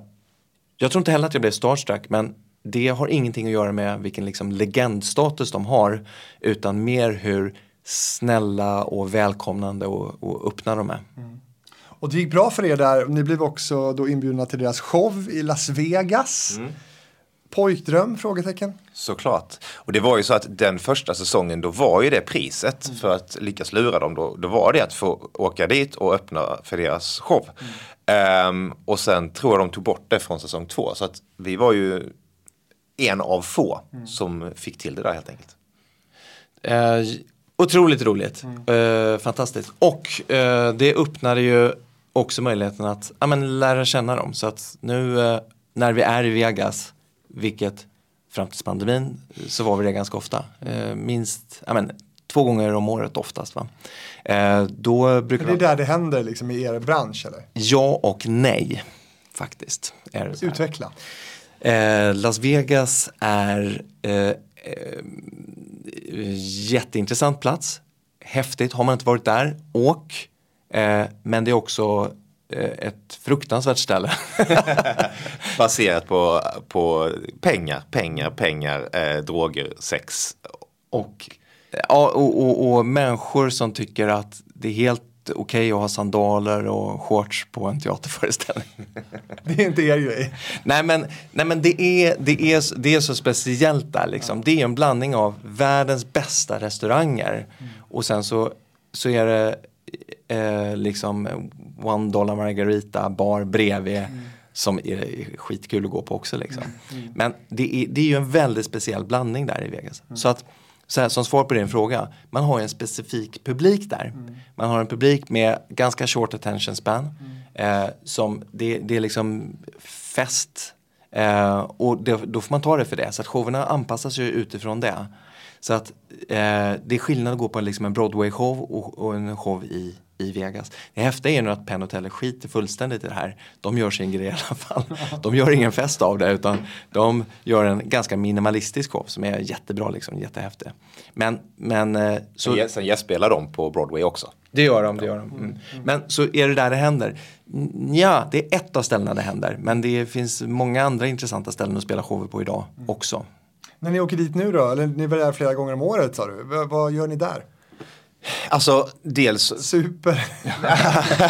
jag tror inte heller att jag blev starstruck men det har ingenting att göra med vilken liksom legendstatus de har utan mer hur snälla och välkomnande och, och öppna de är. Och det gick bra för er där. Ni blev också då inbjudna till deras show i Las Vegas. Pojkdröm? Frågetecken. Såklart. Och det var ju så att den första säsongen då var ju det priset för att lyckas lura dem. Då, då var det att få åka dit och öppna för deras show. Ehm, och sen tror jag de tog bort det från säsong två. Så att vi var ju en av få som fick till det där helt enkelt. Eh, otroligt roligt, eh, fantastiskt. Och eh, det öppnade ju också möjligheten att ja, men, lära känna dem. Så att nu eh, när vi är i Vegas, vilket fram till pandemin så var vi det ganska ofta. Eh, minst ja, men, två gånger om året oftast. Va? Eh, då brukar det är där det händer liksom i er bransch eller? Ja och nej, faktiskt. Utveckla. Eh, Las Vegas är eh, eh, jätteintressant plats. Häftigt, har man inte varit där, åk. Eh, men det är också eh, ett fruktansvärt ställe. (laughs) Baserat på, på pengar, pengar, pengar, eh, droger, sex. och, ja, och, och, och människor som tycker att det är helt okej att ha sandaler och shorts på en teaterföreställning. (laughs) Det är inte er grej. Nej men, nej, men det, är, det, är, det är så speciellt där liksom. Det är en blandning av världens bästa restauranger och sen så, så är det eh, liksom one dollar margarita bar bredvid som är skitkul att gå på också liksom. Men det är, det är ju en väldigt speciell blandning där i Vegas. Så att så här, som svar på din fråga, man har ju en specifik publik där. Man har en publik med ganska short attention span. Eh, som det, det är liksom fest. Eh, och det, då får man ta det för det. Så att showerna anpassas ju utifrån det. Så att eh, det är skillnad att gå på liksom en Broadway-show och, och en show i, i Vegas. Det häftiga är nu att Penn Hotel skiter fullständigt i det här. De gör sin grej i alla fall. (laughs) De gör ingen fest av det utan de gör en ganska minimalistisk show som är jättebra, liksom, jättehäftig. Men, men eh, så... Sen, sen gästspelar de på Broadway också. Det gör de, det gör de. Mm. Men så är det där det händer. Ja, det är ett av ställena det händer. Men det finns många andra intressanta ställen att spela shower på idag också. När ni åker dit nu då, eller ni är väl där flera gånger om året sa du. V- vad gör ni där? Alltså dels Super.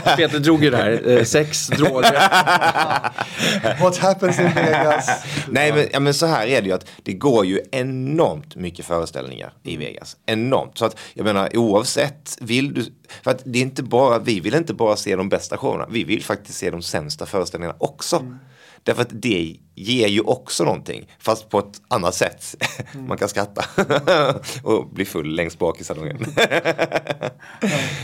(laughs) Peter drog ju det här, eh, sex, droger. (laughs) What happens in Vegas? Nej men, ja, men så här är det ju att det går ju enormt mycket föreställningar i Vegas. Enormt. Så att jag menar oavsett, vill du, för att det är inte bara, vi vill inte bara se de bästa showerna, vi vill faktiskt se de sämsta föreställningarna också. Därför att det ger ju också någonting, fast på ett annat sätt. Mm. Man kan skratta (laughs) och bli full längst bak i salongen. (laughs)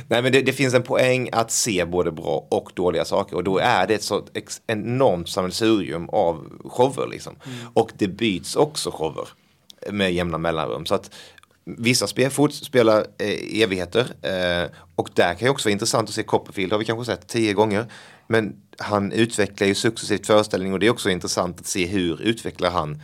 Nej men det, det, finns en poäng att se både bra och dåliga saker och då är det ett så enormt sammelsurium av shower liksom. Mm. Och det byts också shower med jämna mellanrum. Så att Vissa spel, fort, spelar eh, evigheter eh, och där kan det också vara intressant att se Copperfield har vi kanske sett tio gånger. Men han utvecklar ju successivt föreställning och det är också intressant att se hur utvecklar han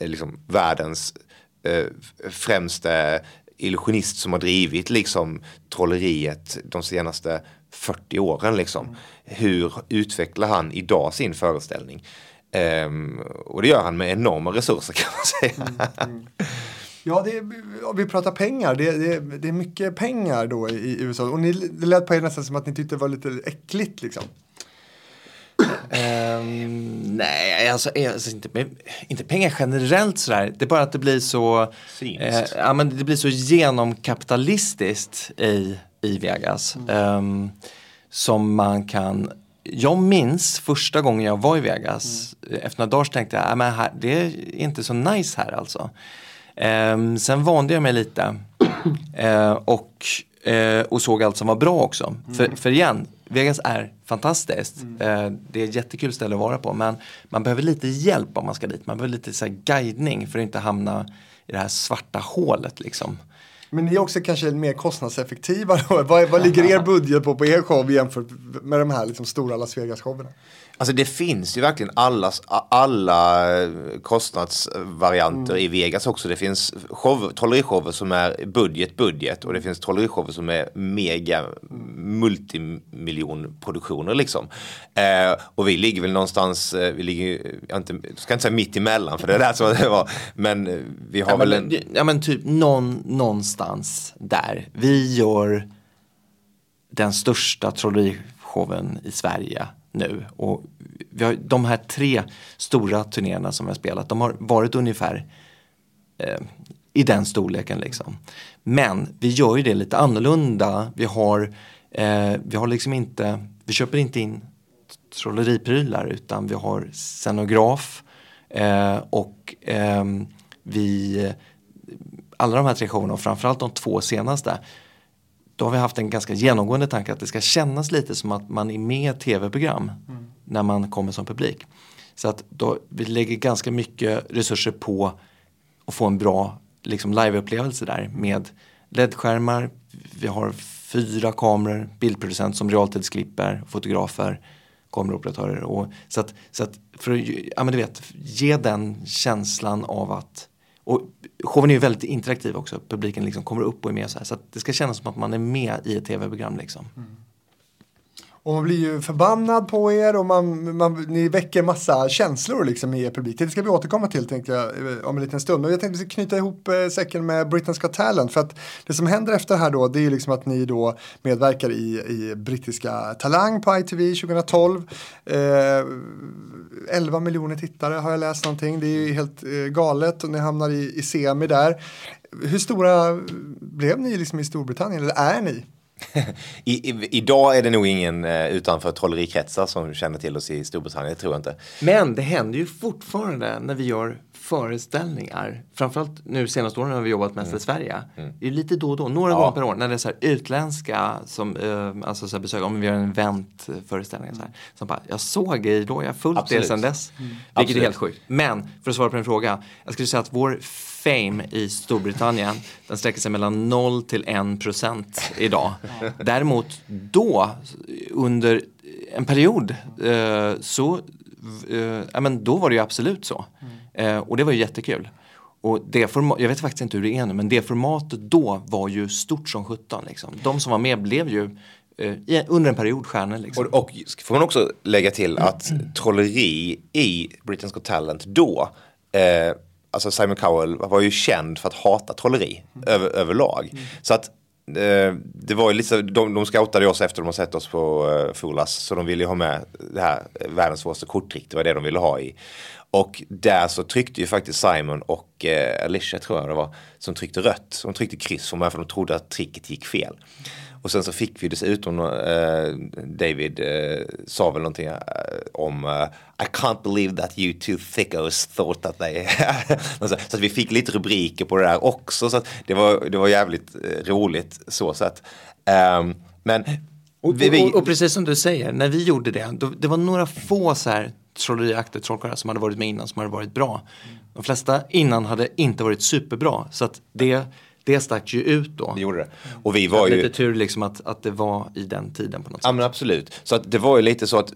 eh, liksom, världens eh, främsta illusionist som har drivit liksom trolleriet de senaste 40 åren liksom. Hur utvecklar han idag sin föreställning? Um, och det gör han med enorma resurser kan man säga. Mm, mm. Ja, det är, om vi pratar pengar. Det, det, det är mycket pengar då i, i USA. Och ni, det lät på er nästan som att ni tyckte det var lite äckligt liksom. Ehm, nej, alltså, eh, alltså inte, inte pengar generellt sådär. Det är bara att det blir så, Cyniskt. ja, men det blir så genomkapitalistiskt i, i Vegas. Ehm, som man kan jag minns första gången jag var i Vegas. Efter några dagar så tänkte jag, "Ah, men här, det är inte så nice här alltså. Ehm, sen vande jag mig lite. (clears throat) Eh, och, eh, och såg allt som var bra också. För, för igen, Vegas är fantastiskt. Eh, det är ett jättekul ställe att vara på. Men man behöver lite hjälp om man ska dit. Man behöver lite så här, guidning för att inte hamna i det här svarta hålet liksom. Men ni är också kanske mer kostnadseffektiva. (laughs) Vad, vad ligger er budget på på er show jämfört med de här liksom stora Las Vegas-showerna? Alltså det finns ju verkligen alla, alla kostnadsvarianter i Vegas också. Det finns show, trollerishower som är budget, budget och det finns trollerishower som är mega multimiljonproduktioner liksom. Eh, och vi ligger väl någonstans, eh, vi ligger, jag inte, jag ska inte säga mitt emellan för det är så det var, men eh, vi har Ja väl men, en... ja men typ någon, någonstans där. Vi gör den största trollerishowen i Sverige nu. Och vi har, de här tre stora turnéerna som vi har spelat, de har varit ungefär eh, i den storleken liksom. Men vi gör ju det lite annorlunda. Vi har, eh, vi har liksom inte, vi köper inte in trolleriprylar utan vi har scenograf eh, och eh, vi, alla de här tre showerna och framförallt de två senaste då har vi haft en ganska genomgående tanke att det ska kännas lite som att man är med i ett tv-program när man kommer som publik. Så att då, vi lägger ganska mycket resurser på att få en bra liksom, liveupplevelse där med LED-skärmar, vi har fyra kameror, bildproducent som realtidsklipper, fotografer, kameraoperatörer. Och, så att, så att för att ja, men du vet, ge den känslan av att och showen är ju väldigt interaktiv också. Publiken liksom kommer upp och är med så här. Så att det ska kännas som att man är med i ett tv-program liksom. Mm. Och man blir ju förbannad på er och man, man, ni väcker massa känslor liksom i er publik. Det ska vi återkomma till tänkte jag eh, om en liten stund. Men jag tänkte att vi ska knyta ihop eh, säcken med Britain's Got Talent. För att det som händer efter det här då det är ju liksom att ni då medverkar i, i brittiska Talang på ITV 2012. Eh, 11 miljoner tittare har jag läst någonting. Det är ju helt eh, galet och ni hamnar i, i semi där. Hur stora blev ni liksom i Storbritannien eller är ni? (laughs) I, i, idag är det nog ingen eh, utanför trollerikretsar som känner till oss i Storbritannien, det tror jag inte. Men det händer ju fortfarande när vi gör föreställningar. Framförallt nu senaste åren har vi jobbat mest i Sverige. Det är lite då och då, några Ja. gånger per år när det är så här utländska som, eh, alltså så här besök, om vi gör en eventföreställning så här. Som bara, jag såg er då, jag har följt det sedan dess. Vilket Absolut. är helt sjukt. Men för att svara på din fråga, jag skulle säga att vår fame i Storbritannien, den sträcker sig mellan 0 till 1 procent idag. Däremot då, under en period, eh, så, eh, ja, men då var det ju absolut så. Eh, och det var ju jättekul. Och det format, jag vet faktiskt inte hur det är nu, men det formatet då var ju stort som sjutton. Liksom. De som var med blev ju eh, i, under en period stjärnor. Liksom. Och, och får man också lägga till att trolleri i Britain's Got Talent då, eh, alltså Simon Cowell var ju känd för att hata trolleri över, överlag. Så att eh, det var ju lite, de, de scoutade oss efter de har sett oss på eh, Fulas, så de ville ju ha med det här eh, världens svåraste korttrick, det var det de ville ha i. Och där så tryckte ju faktiskt Simon och eh, Alicia tror jag det var, som tryckte rött. De tryckte kryss för mig för de trodde att tricket gick fel. Och sen så fick vi dessutom, eh, David eh, sa väl någonting eh, om eh, I can't believe that you two thickos thought that they... (laughs) så att vi fick lite rubriker på det där också. Så det, var, det var jävligt eh, roligt så sett. Ehm, men Och, vi, vi, och, och precis som du säger, när vi gjorde det, då, det var några få så här trolleriakter, trollkarlar som hade varit med innan som hade varit bra. De flesta innan hade inte varit superbra, så att det, det stack ju ut då. vi gjorde det. Och vi var ju... Lite tur liksom att, att det var i den tiden på något Ja sätt. men absolut. Så att det var ju lite så att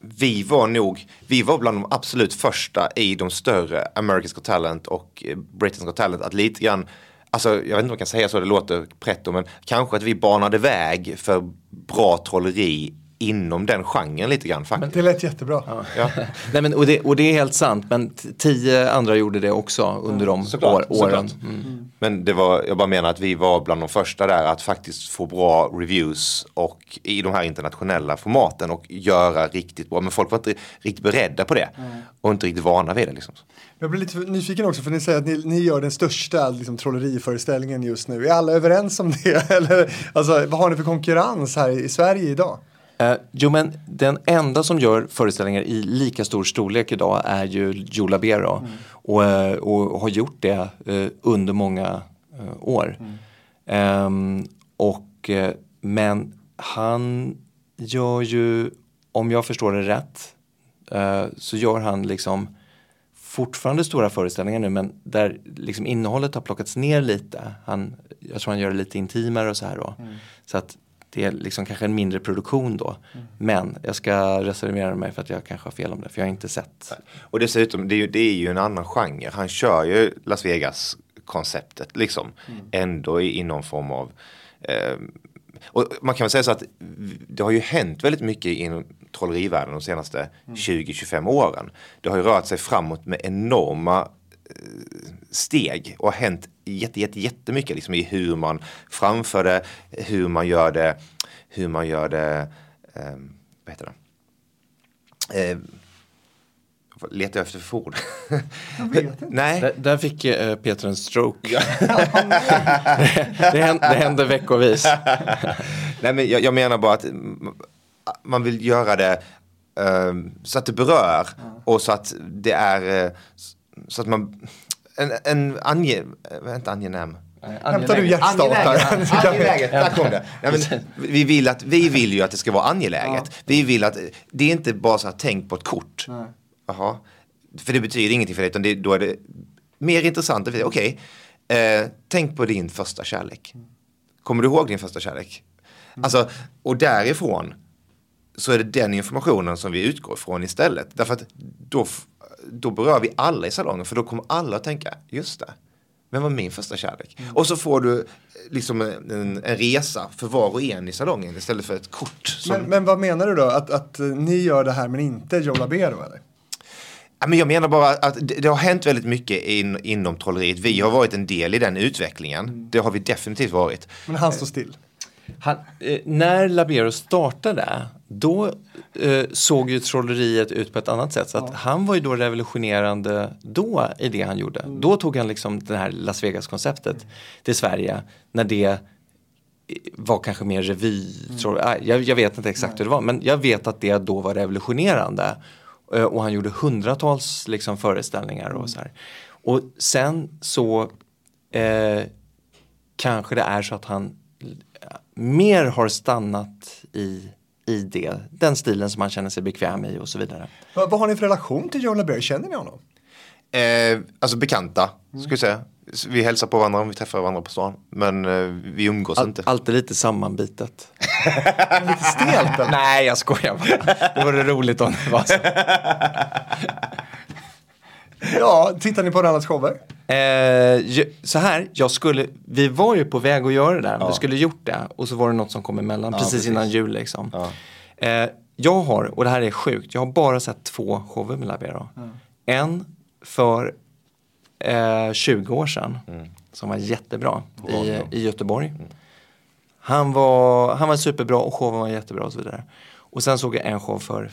vi var nog, vi var bland de absolut första i de större America's Got Talent och eh, Britain's Got Talent att lite grann Alltså jag vet inte om jag kan säga så, det låter pretto men kanske att vi banade väg för bra trolleri inom den genren lite grann faktiskt. Det lät jättebra. Ja. (laughs) Nej, men, och, det, och det är helt sant, men tio andra gjorde det också under de såklart, år, åren. såklart. Mm. Men det var, jag bara menar att vi var bland de första där att faktiskt få bra reviews och i de här internationella formaten och göra riktigt bra. Men folk var inte riktigt beredda på det och inte riktigt vana vid det. Liksom. Jag blir lite nyfiken också för ni säger att ni, ni gör den största liksom, trolleriföreställningen just nu. Är alla överens om det? (laughs) Eller, alltså, vad har ni för konkurrens här i Sverige idag? Eh, jo men den enda som gör föreställningar i lika stor storlek idag är ju Joe Labero. Och, eh, och har gjort det eh, under många eh, år. Ehm, och, men han gör ju, om jag förstår det rätt, så gör han liksom fortfarande stora föreställningar nu men där liksom innehållet har plockats ner lite. Han, jag tror han gör det lite intimare och så här då. Så att det är liksom kanske en mindre produktion då. Men jag ska reservera mig för att jag kanske har fel om det för jag har inte sett. Och dessutom, det är, ju, det är ju en annan genre. Han kör ju Las Vegas-konceptet liksom. Ändå i, i någon form av... Eh, och man kan väl säga så att det har ju hänt väldigt mycket inom trollerivärlden de senaste 20-25 åren. Det har ju rört sig framåt med enorma steg och har hänt jätte, jätte, jättemycket liksom i hur man framför det, hur man gör det, hur man gör det, eh, vad heter det? Eh, Letar jag efter för ord? Nej. Där, där fick eh, Peter en stroke. (laughs) det, händer, det händer veckovis. (laughs) Nej men jag, jag menar bara att mm, man vill göra det eh, så att det berör och så att det är eh, så att man en, en ange, eh, inte angenäm. Hämtar du hjärtstartaren? Angeläget, där kom det. Nej, men, vi, vill att, vi vill ju att det ska vara angeläget. Vi vill att, det är inte bara så här, tänk på ett kort. Jaha. För det betyder ingenting för dig, utan det, då är det mer intressant. Okej, eh, tänk på din första kärlek. Kommer du ihåg din första kärlek? Alltså, och därifrån så är det den informationen som vi utgår ifrån istället. Därför att då, då berör vi alla i salongen, för då kommer alla att tänka, just det, vem var min första kärlek? Och så får du eh, liksom en, en resa för var och en i salongen istället för ett kort. Som, Men, men vad menar du då? Att, att eh, ni gör det här men inte Joe Labero eller? Ja, men jag menar bara att det, det har hänt väldigt mycket in, inom trolleriet. Vi har varit en del i den utvecklingen. Det har vi definitivt varit. Men han står still. Han, eh, när Labero startade, då eh, såg ju trolleriet ut på ett annat sätt. Så att han var ju då revolutionerande då i det han gjorde. Då tog han liksom det här Las Vegas-konceptet till Sverige när det eh, var kanske mer revy. Tror jag. Jag, jag vet inte exakt hur det var men jag vet att det då var revolutionerande. Eh, Och han gjorde hundratals liksom, föreställningar och så här. Och sen så eh, kanske det är så att han mer har stannat i, i det, den stilen som han känner sig bekväm i och så vidare. Vad, vad har ni för relation till Joe Labero? Känner ni honom? Eh, alltså bekanta, ska jag säga. Vi hälsar på varandra om vi träffar varandra på stan. Men eh, vi umgås All, inte. alltid lite sammanbitet. (laughs) Lite stelt? Nej, jag skojar bara. Det vore roligt om det var så. (laughs) (laughs) Ja, tittar ni på varandras shower? Eh, så här, jag skulle, vi var ju på väg att göra det där. Vi skulle gjort det och så var det något som kom emellan precis, precis. innan jul liksom. Eh, jag har, och det här är sjukt, jag har bara sett två shower med Labero. En för eh, 20 år sedan som var jättebra i, i Göteborg. Han, var, han var superbra och showen var jättebra och så vidare. Och sen såg jag en show för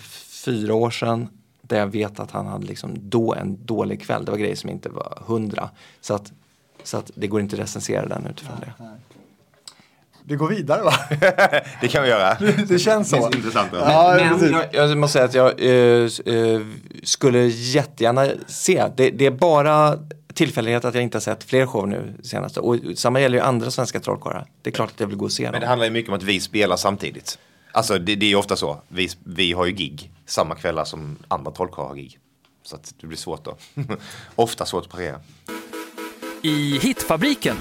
fyra år sedan där jag vet att han hade liksom då en dålig kväll. Det var grejer som inte var hundra. Så att, så att det går inte att recensera den utifrån det. vi går vidare va? (laughs) Det kan vi göra. Det känns så. Det intressant. Ja. Ja, Men jag, jag måste säga att jag eh, eh, skulle jättegärna se, det, det är bara tillfällighet att jag inte har sett fler show nu senaste. Och samma gäller ju andra svenska trollkarlar. Det är klart att jag vill gå och se Men det dem. handlar ju mycket om att vi spelar samtidigt. Alltså det, det är ju ofta så. Vi, vi har ju gig samma kvällar som andra trollkarlar har gig. Så att det blir svårt då. (laughs) ofta svårt att parera. I Hitfabriken.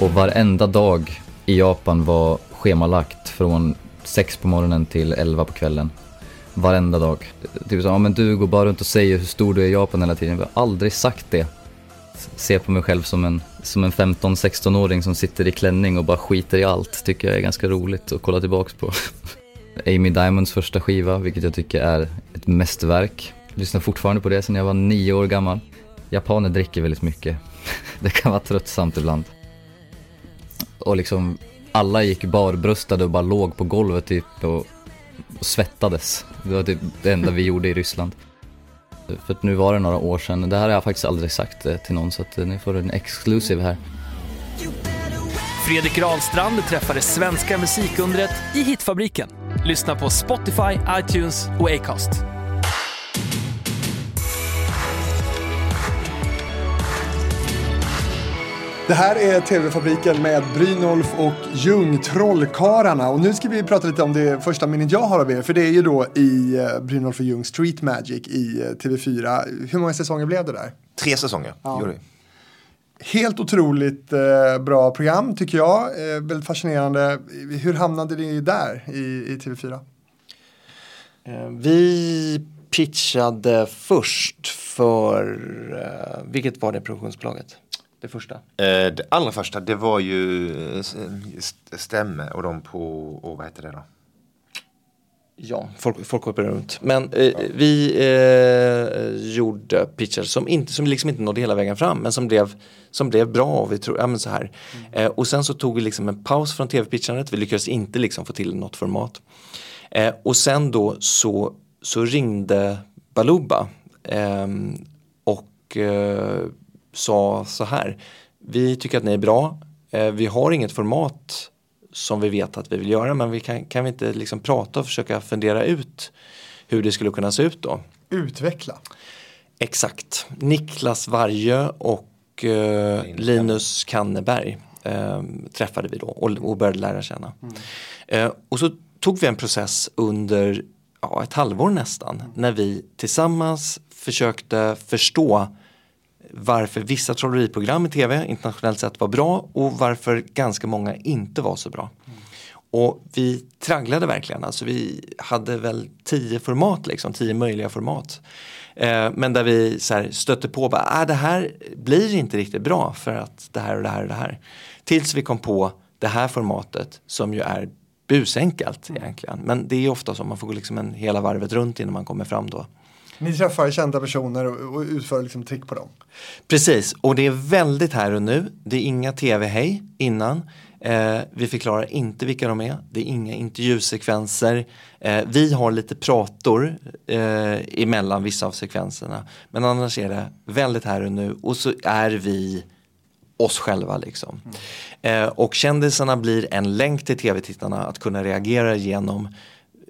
Och varenda dag i Japan var schemalagt från 6 på morgonen till 11 på kvällen. Varenda dag. Typ så, ja men du går bara runt och säger hur stor du är i Japan hela tiden. Jag har aldrig sagt det. Se på mig själv som en, som en 15-16-åring som sitter i klänning och bara skiter i allt. Tycker jag är ganska roligt att kolla tillbaks på. (laughs) Amy Diamonds första skiva, vilket jag tycker är ett mästerverk. Jag lyssnar fortfarande på det sedan jag var nio år gammal. Japaner dricker väldigt mycket. (laughs) Det kan vara tröttsamt ibland. Och liksom alla gick barbröstade och bara låg på golvet typ och, och svettades. Det var typ det enda vi gjorde i Ryssland. För att nu var det några år sedan. Det här har jag faktiskt aldrig sagt eh, till någon så att eh, ni får en exclusive här. Fredrik Rahlstrand träffar det svenska musikundret i Hitfabriken. Lyssna på Spotify, iTunes och Acast. Det här är TV-fabriken med Brynolf och Ljung, Trollkarlarna. Och nu ska vi prata lite om det första minnet jag har av er. För det är ju då i eh, Brynolf och Ljung Street Magic i eh, TV4. Hur många säsonger blev det där? Tre säsonger gjorde vi. Helt otroligt eh, bra program tycker jag. Eh, väldigt fascinerande. Hur hamnade ni där i, i TV4? Eh, Vi pitchade först för, eh, vilket var det produktionsbolaget? Det första? Eh, det allra första det var ju eh, Stämme och de på, och vad heter det då? Ja, folk, folk hoppar runt. Men eh, vi eh, gjorde pitcher som, inte, som liksom inte nådde hela vägen fram men som blev, som blev bra. Och, vi tror, ja, så här. Eh, och sen så tog vi liksom en paus från tv-pitchandet. Vi lyckades inte liksom få till något format. Eh, och sen då så, så ringde Baluba ehm, och eh, sa så här. Vi tycker att ni är bra. Eh, vi har inget format som vi vet att vi vill göra men vi kan, kan vi inte liksom prata och försöka fundera ut hur det skulle kunna se ut då. Utveckla. Exakt. Niklas Vargö och eh, Linus Kanneberg eh, träffade vi då och, och började lära känna. Eh, och så tog vi en process under ja, ett halvår nästan när vi tillsammans försökte förstå varför vissa trolleriprogram i tv internationellt sett var bra och varför ganska många inte var så bra. Och vi tragglade verkligen, alltså vi hade väl tio format liksom, tio möjliga format. Eh, men där vi så här, stötte på, bara, äh, det här blir inte riktigt bra för att det här och det här och det här. Tills vi kom på det här formatet som ju är busenkelt egentligen. Men det är ofta så, man får gå liksom en hela varvet runt innan man kommer fram då. Ni träffar kända personer och, och utför liksom trick på dem. Precis, och det är väldigt här och nu. Det är inga tv-hej innan. Eh, vi förklarar inte vilka de är. Det är inga intervjusekvenser. Eh, vi har lite prator eh, emellan vissa av sekvenserna. Men annars är det väldigt här och nu. Och så är vi oss själva liksom. Eh, och kändisarna blir en länk till tv-tittarna att kunna reagera genom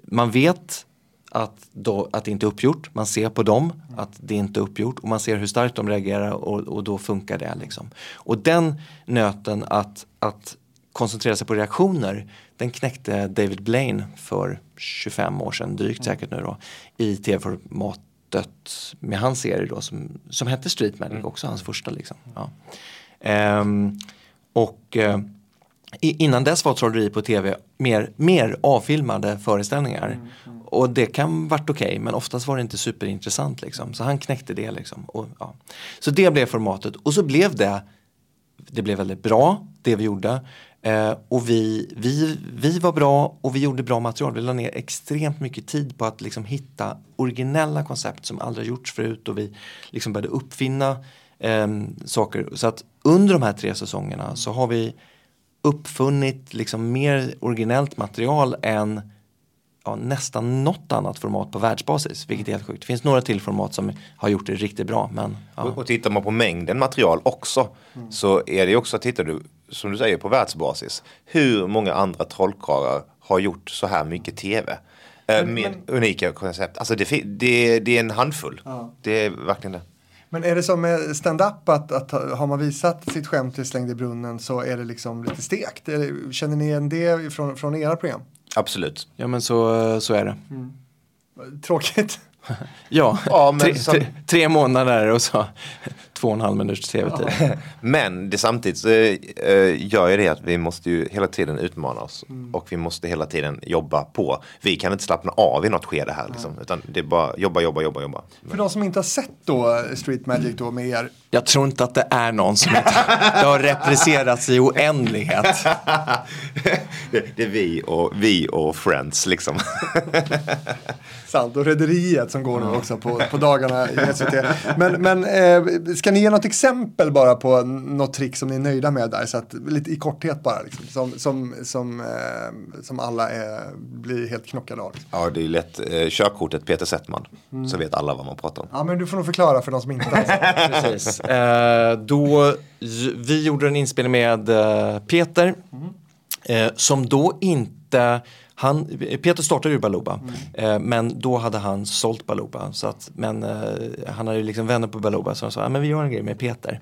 man vet att, då, att det inte är uppgjort, man ser på dem att det inte är uppgjort och man ser hur starkt de reagerar och, och då funkar det. Liksom. Och den nöten att, att koncentrera sig på reaktioner den knäckte David Blaine för 25 år sedan, drygt säkert nu då, i tv-formatet med hans serie då som, som hette Street Magic, också hans första liksom. Ja. Ehm, och i- innan dess var trolleri på tv mer, mer avfilmade föreställningar. Och det kan varit okej men oftast var det inte superintressant liksom. Så han knäckte det liksom. Och, ja. Så det blev formatet och så blev det det blev väldigt bra det vi gjorde. Eh, och vi, vi, vi var bra och vi gjorde bra material. Vi la ner extremt mycket tid på att liksom hitta originella koncept som aldrig gjorts förut och vi liksom började uppfinna eh, saker. Så att under de här tre säsongerna så har vi uppfunnit liksom mer originellt material än ja, nästan något annat format på världsbasis, vilket är helt sjukt. Det finns några till format som har gjort det riktigt bra. Men, ja. Och, och tittar man på mängden material också så är det också, tittar du som du säger, på världsbasis. Hur många andra trollkarlar har gjort så här mycket tv? Eh, med unika koncept. Alltså det, det, det är en handfull. Det är verkligen det. Men är det som med stand-up att, att har man visat sitt skämt till Slängd i brunnen så är det liksom lite stekt? Känner ni igen det från, från era program? Absolut. Ja men så, så är det. Tråkigt. (laughs) Ja, Ja, men tre, som- tre, tre månader och så två och en halv minuters tv-tid. (laughs) Men det samtidigt så eh, gör ju det att vi måste ju hela tiden utmana oss. Och vi måste hela tiden jobba på. Vi kan inte slappna av i något skede här liksom. Utan det är bara jobba, jobba, jobba, jobba. För de som inte har sett då Street Magic då med er. Jag tror inte att det är någon som inte, det har repriserats i oändlighet. det, det är vi och, vi och Friends liksom. Sant, och Rederiet som går nu också på, på dagarna i SVT. Men, men eh, ska ni ge något exempel bara på något trick som ni är nöjda med där? Så att, lite i korthet bara, liksom, som, som, som, eh, som alla är, blir helt knockade av. Liksom. ja, det är lätt. Eh, körkortet Peter Settman. Så vet alla vad man pratar om. Ja, men du får nog förklara för de som inte har sett. (laughs) Precis. Eh, då, vi gjorde en inspelning med eh, Peter. Eh, som då inte, han, Peter startade ju Baluba. Eh, men då hade han sålt Baluba. Så att, men eh, han hade liksom vänner på Baluba. Så de sa, ah, men vi gör en grej med Peter.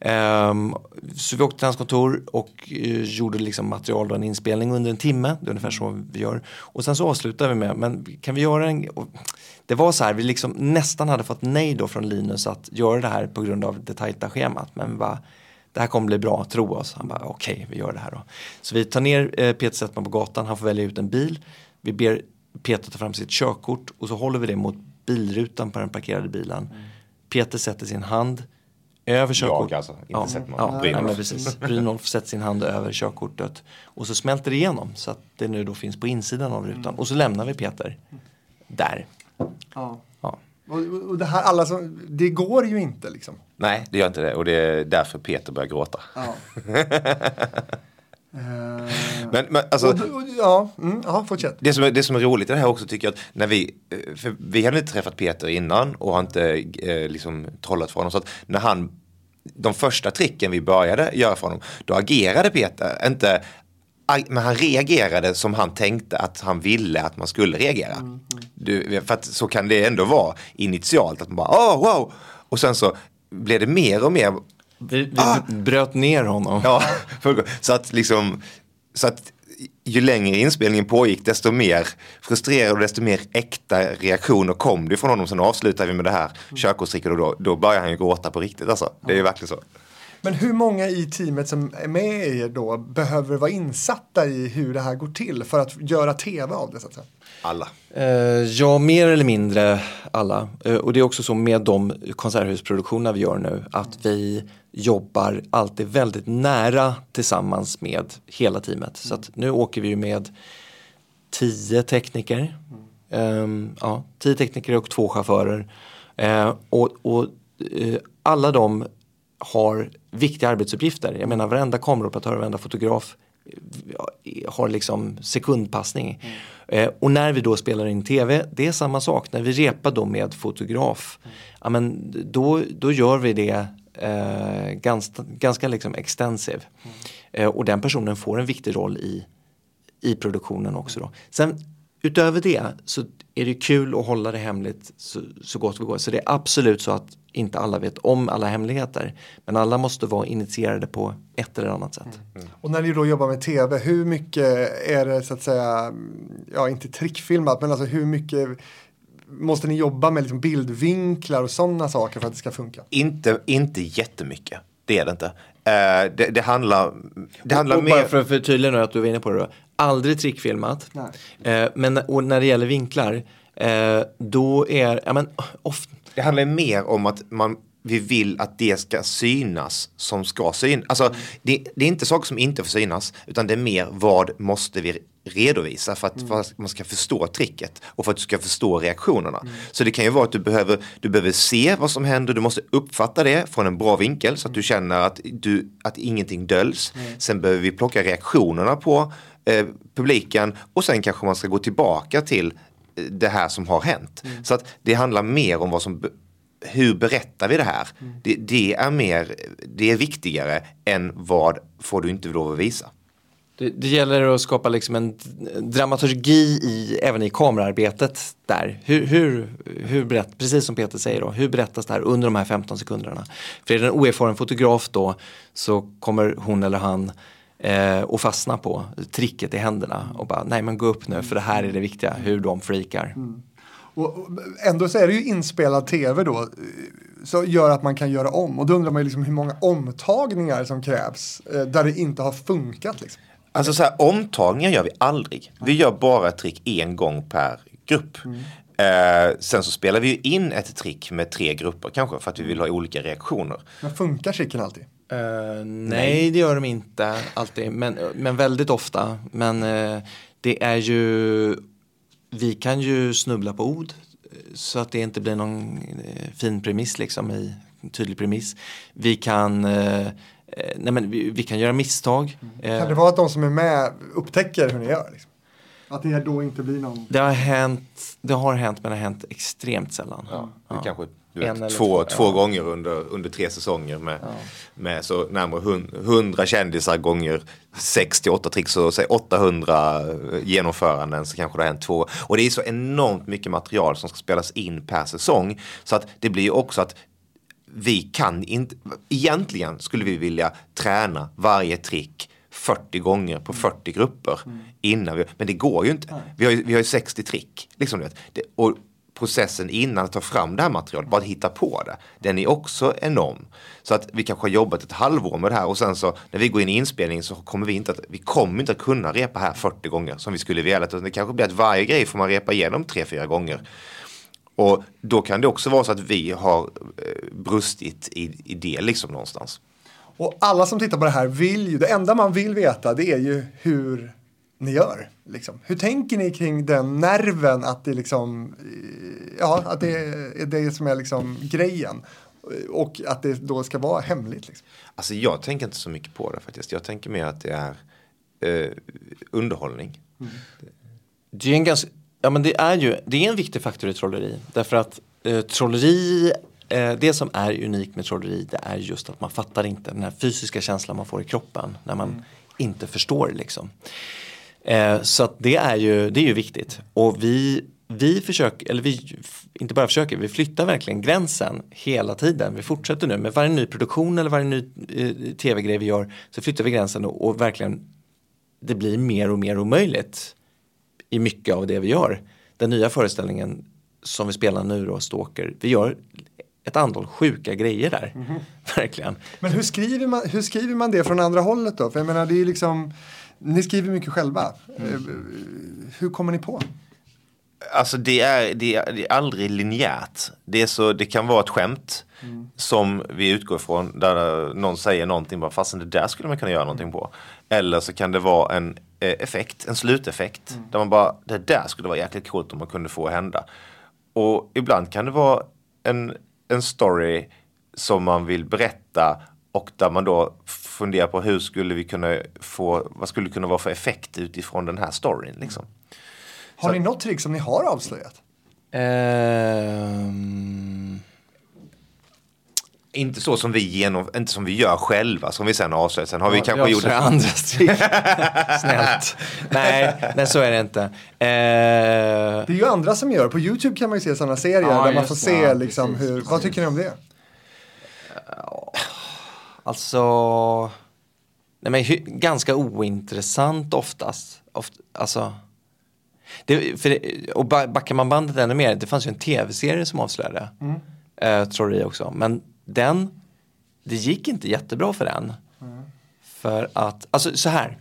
Ehm, så vi åkte till hans kontor och eh, gjorde liksom material och en inspelning under en timme. Det är ungefär så vi gör. Och sen så avslutade vi med, men kan vi göra en... och Det var så här, vi liksom nästan hade fått nej då från Linus att göra det här på grund av det tajta schemat. Men vi bara, det här kommer bli bra, tro oss. Han bara, okej, vi gör det här då. Så vi tar ner eh, Peter Settman på gatan, han får välja ut en bil. Vi ber Peter ta fram sitt körkort och så håller vi det mot bilrutan på den parkerade bilen. Peter sätter sin hand över körkortet. alltså, inte ja, Settman. Ja, Brynolf. ja, men precis. Brynolf sätter sin hand över körkortet. Och så smälter det igenom så att det nu då finns på insidan av rutan. Och så lämnar vi Peter där. Ja. Och, och det här, alla som, det går ju inte liksom. Nej, det gör inte det. Och det är därför Peter börjar gråta. Ja. (laughs) Eh, Men, men alltså, och, och, ja, mm, ja, fortsätt. det, som är, det som är roligt i det här också tycker jag att när vi, eh, för vi hade inte träffat Peter innan och har inte eh, liksom trollat för honom. Så att när han, de första tricken vi började göra för honom, då agerade Peter inte men han reagerade som han tänkte att han ville att man skulle reagera. Du, för att så kan det ändå vara initialt, att man bara åh wow! Och sen så blev det mer och mer Vi, vi bröt ner honom. Ja, så att liksom, så att ju längre inspelningen pågick desto mer frustrerad och desto mer äkta reaktioner kom det från honom. Sen avslutade vi med det här körkortstricket och då, då började han ju gråta på riktigt alltså. Det är ju verkligen så. Men hur många i teamet som är med er då behöver vara insatta i hur det här går till för att göra tv av det? Så att säga? Alla. Eh, ja, mer eller mindre alla. Eh, och det är också så med de konserthusproduktioner vi gör nu att vi jobbar alltid väldigt nära tillsammans med hela teamet. Så att nu åker vi ju med tio tekniker. Ehm, ja, tio tekniker och två chaufförer. Eh, och och eh, alla de har viktiga arbetsuppgifter. Jag menar varenda kameraoperatör, varenda fotograf eh, har liksom sekundpassning. Eh, och när vi då spelar in tv, det är samma sak. När vi repar då med fotograf, ja, men då, då gör vi det eh, ganska, ganska liksom extensive. Eh, och den personen får en viktig roll i, i produktionen också. Då. Sen utöver det så är det kul att hålla det hemligt så, så gott det går. Så det är absolut så att inte alla vet om alla hemligheter. Men alla måste vara initierade på ett eller annat sätt. Och när ni då jobbar med tv, hur mycket är det så att säga, ja inte trickfilmat, men alltså hur mycket måste ni jobba med liksom bildvinklar och sådana saker för att det ska funka? Inte, inte jättemycket. Det är det inte. Eh, det, det handlar, det handlar och bara mer... för att förtydliga nu att du var inne på det då. Aldrig trickfilmat. Eh, men och när det gäller vinklar, eh, då är, ja men ofta, Det handlar mer om att man, vi vill att det ska synas som ska synas. Alltså, det, det är inte saker som inte får synas, utan det är mer vad måste vi redovisa för att, för att man ska förstå tricket och för att du ska förstå reaktionerna. Så det kan ju vara att du behöver, du behöver se vad som händer, du måste uppfatta det från en bra vinkel så att du känner att, du, att ingenting döljs. Sen behöver vi plocka reaktionerna på eh, publiken och sen kanske man ska gå tillbaka till eh, det här som har hänt. Så att det handlar mer om vad som hur berättar vi det här? Det, det är mer, det är viktigare än vad får du inte lov att visa. Det, det gäller att skapa liksom en dramaturgi i, även i kamerarbetet där. Hur, hur, hur berätt, precis som Peter säger då, hur berättas det här under de här 15 sekunderna? För är det en oerfaren fotograf då så kommer hon eller han eh, och fastna på tricket i händerna och bara nej men gå upp nu för det här är det viktiga, hur de freakar. Mm. Och och ändå så är det ju inspelad tv då. som Så gör att man kan göra om. Och då undrar man ju liksom hur många omtagningar som krävs. eh, Där det inte har funkat liksom. Alltså så här, omtagningar gör vi aldrig. Vi gör bara ett trick en gång per grupp. Eh, sen så spelar vi ju in ett trick med tre grupper kanske för att vi vill ha olika reaktioner. Men funkar tricken alltid? Eh, nej, det gör de inte alltid, men, men väldigt ofta. Men eh, det är ju, vi kan ju snubbla på ord så att det inte blir någon eh, fin premiss liksom i en tydlig premiss. Vi kan, eh, nej men vi, vi kan göra misstag. Eh, Kan det vara att de som är med upptäcker hur ni gör? Liksom? Att det då inte blir någon... det har hänt, det har hänt men det har hänt extremt sällan. Ja, det Ja. Kanske vet, eller två, två, två ja. gånger under, under tre säsonger med, med så närmare hun- 100 kändisar gånger 68 tricks och säg 800 genomföranden så kanske det har hänt två. Och det är så enormt mycket material som ska spelas in per säsong så att det blir ju också att vi kan inte, egentligen skulle vi vilja träna varje trick 40 gånger på 40 grupper innan vi, men det går ju inte. Vi har ju, vi har ju 60 trick. Liksom, det, och processen innan att ta fram det här materialet, bara att hitta på det, den är också enorm. Så att vi kanske har jobbat ett halvår med det här och sen så när vi går in i inspelning så kommer vi inte att, vi kommer inte att kunna repa här 40 gånger som vi skulle vilja. Utan Det kanske blir att varje grej får man repa igenom 3-4 gånger. Och då kan det också vara så att vi har eh, brustit i, i det liksom någonstans. Och alla som tittar på det här vill ju, det enda man vill veta det är ju hur ni gör. Liksom. Hur tänker ni kring den nerven att det liksom, eh, ja, att det är det som är liksom grejen. Och att det då ska vara hemligt. Liksom. Alltså jag tänker inte så mycket på det faktiskt. Jag tänker mer att det är eh, underhållning. Det är en ganska, ja men det är ju, det är en viktig faktor i trolleri. Därför att eh, trolleri, eh, det som är unikt med trolleri det är just att man fattar inte den här fysiska känslan man får i kroppen när man inte förstår liksom. Eh, så att det är ju, det är ju viktigt. Och vi, vi försöker, eller vi inte bara försöker, vi flyttar verkligen gränsen hela tiden. Vi fortsätter nu med varje ny produktion eller varje ny eh, tv-grej vi gör så flyttar vi gränsen och, och verkligen det blir mer och mer omöjligt i mycket av det vi gör. Den nya föreställningen som vi spelar nu då, Stalker, vi gör ett antal sjuka grejer där. (laughs) Verkligen. Men hur skriver, man, hur skriver man det från andra hållet då? För jag menar det är liksom, ni skriver mycket själva. Eh, Hur kommer ni på? Alltså det är, det, är, det är aldrig linjärt. Det, är så, det kan vara ett skämt som vi utgår ifrån där någon säger någonting bara fastän det där skulle man kunna göra någonting på. Eller så kan det vara en effekt, en sluteffekt där man bara det där skulle vara jäkligt coolt om man kunde få hända. Och ibland kan det vara en, en story som man vill berätta och där man då funderar på hur skulle vi kunna få, vad skulle det kunna vara för effekt utifrån den här storyn liksom. Har ni något trick som ni har avslöjat? Ehm, Inte så som vi, genom, inte som vi gör själva, som vi sen avslöjar. Sen har vi Ja, kanske jag gjort trick. (laughs) Snällt. Nej, nej, så är det inte. Eh, Det är ju andra som gör. På YouTube kan man ju se sådana serier Ja, där man får det. se Ja, liksom precis, hur, vad tycker ni om det? alltså, nej men ganska ointressant oftast. Oft, alltså, det, för det, och ba- backar man bandet ännu mer, det fanns ju en tv-serie som avslöjade Mm. eh, trolleri också. Men den, det gick inte jättebra för den. Mm. För att, alltså så här.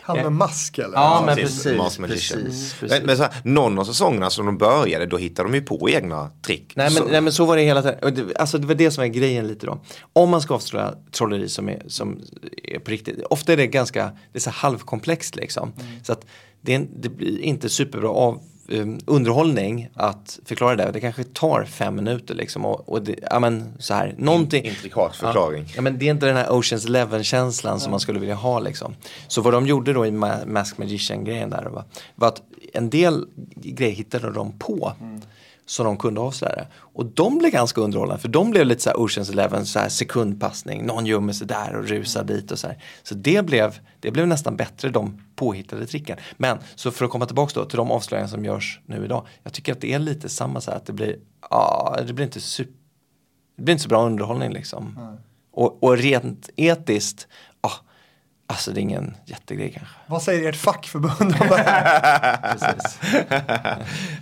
Han med mask eller? Ja, men precis. precis. Precis, Men, precis. men så här, någon av säsongerna som de började, då hittade de ju på egna trick. Nej men, så, nej men så var det hela tiden. Alltså det var det som är grejen lite då. Om man ska avslöja trolleri som är, som är på riktigt. Ofta är det ganska, det är så halvkomplext liksom. Så att det, det blir inte superbra av, um, underhållning att förklara det. Det kanske tar fem minuter liksom. Och, och det, ja men så här, någonting. intrikat förklaring. Ja, ja men det är inte den här Oceans Eleven känslan som man skulle vilja ha liksom. Så vad de gjorde då i Ma- Mask Magician grejen där var, var att en del grejer hittade de på. så de kunde avslöja. Och de blev ganska underhållande för de blev lite så här Oceans Eleven, så här sekundpassning, någon gömmer sig där och rusar dit och så här. Så det blev, det blev nästan bättre de påhittade tricken. Men så för att komma tillbaka då till de avslöjanden som görs nu idag. Jag tycker att det är lite samma så här att det blir, ja, det blir inte super, det blir inte så bra underhållning liksom. Och, och rent etiskt, alltså det är ingen jättegrej kanske. Vad säger ert fackförbund om det här? (laughs) Precis.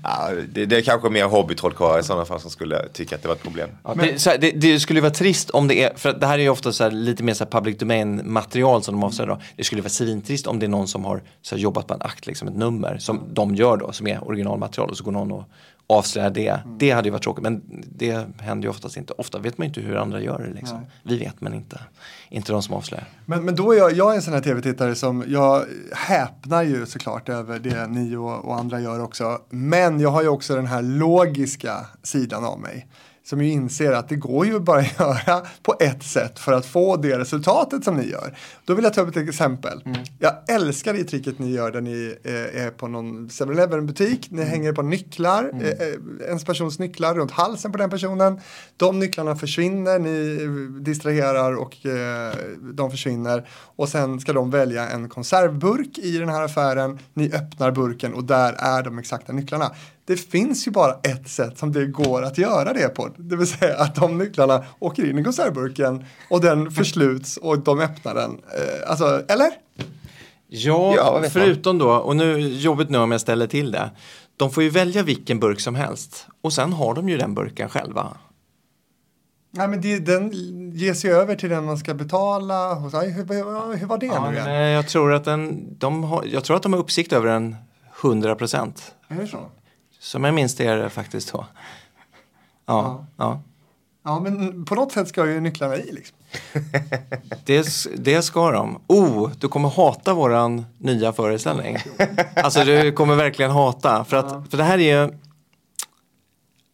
Ja, det, det är kanske mer hobbytrollkarlar i sådana fall som skulle tycka att det var ett problem. Ja, det, så här, det, det skulle ju vara trist om det är, för att det här är ju ofta så här, lite mer så här public domain material som de avslöjar då. Det skulle vara svintrist om det är någon som har så här, jobbat på en akt, liksom ett nummer som de gör då, som är originalmaterial och så går någon och avslöjar det. Det hade ju varit tråkigt men det händer ju oftast inte. Ofta vet man ju inte hur andra gör det liksom. Vi vet men inte, inte de som avslöjar. Men, men då är jag, jag är en sån här tv-tittare som, jag häpnar ju såklart över det ni och, och andra gör också. Men jag har ju också den här logiska sidan av mig. Som ju inser att det går ju bara att (laughs) göra på ett sätt för att få det resultatet som ni gör. Då vill jag ta upp ett exempel. Jag älskar det tricket ni gör där ni eh, är på någon 7-Eleven butik. Ni hänger på nycklar, eh, eh, en persons nycklar runt halsen på den personen. De nycklarna försvinner, ni eh, distraherar och eh, de försvinner. Och sen ska de välja en konservburk i den här affären. Ni öppnar burken och där är de exakta nycklarna. Det finns ju bara ett sätt som det går att göra det på. Det vill säga att de nycklarna åker in i konservburken och den försluts och de öppnar den. Eh, alltså, eller? Ja, Ja, förutom då, och nu jobbigt nu om jag ställer till det. De får ju välja vilken burk som helst och sen har de ju den burken själva. Nej, men det, den ges ju över till den man ska betala. hos. Hur, hur, hur var det nu igen? Jag tror att den, de har, jag tror att de har uppsikt över den 100 procent. Är det så? Som jag minns det är det faktiskt så. Ja, ja. Ja, men på något sätt ska ju nycklarna i liksom. (laughs) Det, det ska de. Oh, du kommer hata våran nya föreställning. (laughs) Alltså du kommer verkligen hata. För, att, för det här är ju...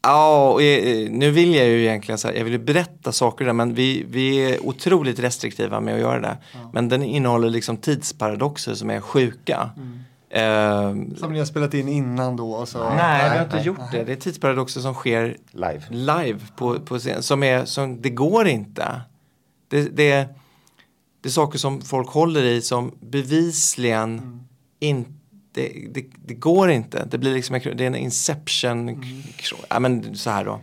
Ja, eh, nu vill jag ju egentligen så här, jag vill berätta saker där men vi, vi är otroligt restriktiva med att göra det. Men den innehåller liksom tidsparadoxer som är sjuka. Eh, Som ni har spelat in innan då. Och så. nej, vi har inte gjort det. Det är tidsparadoxer som sker Live. live på, på scen. Som är, som, det går inte. Det, det, det är saker som folk håller i som bevisligen inte det, det, det går inte. Det blir liksom en, det är en inception. Ja, men så här då.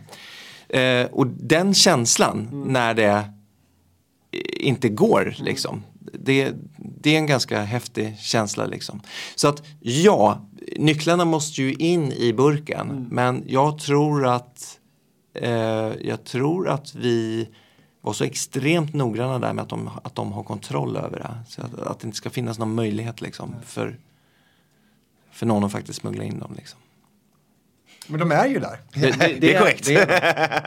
Eh, och den känslan när det inte går liksom. Det, det är en ganska häftig känsla liksom. Så att ja, nycklarna måste ju in i burken. Men jag tror att eh, jag tror att vi var så extremt noggranna där med att de, att de har kontroll över det. Så att, att det inte ska finnas någon möjlighet liksom för, för någon att faktiskt smuggla in dem. Liksom. Men de är ju där. Det är korrekt. Det är,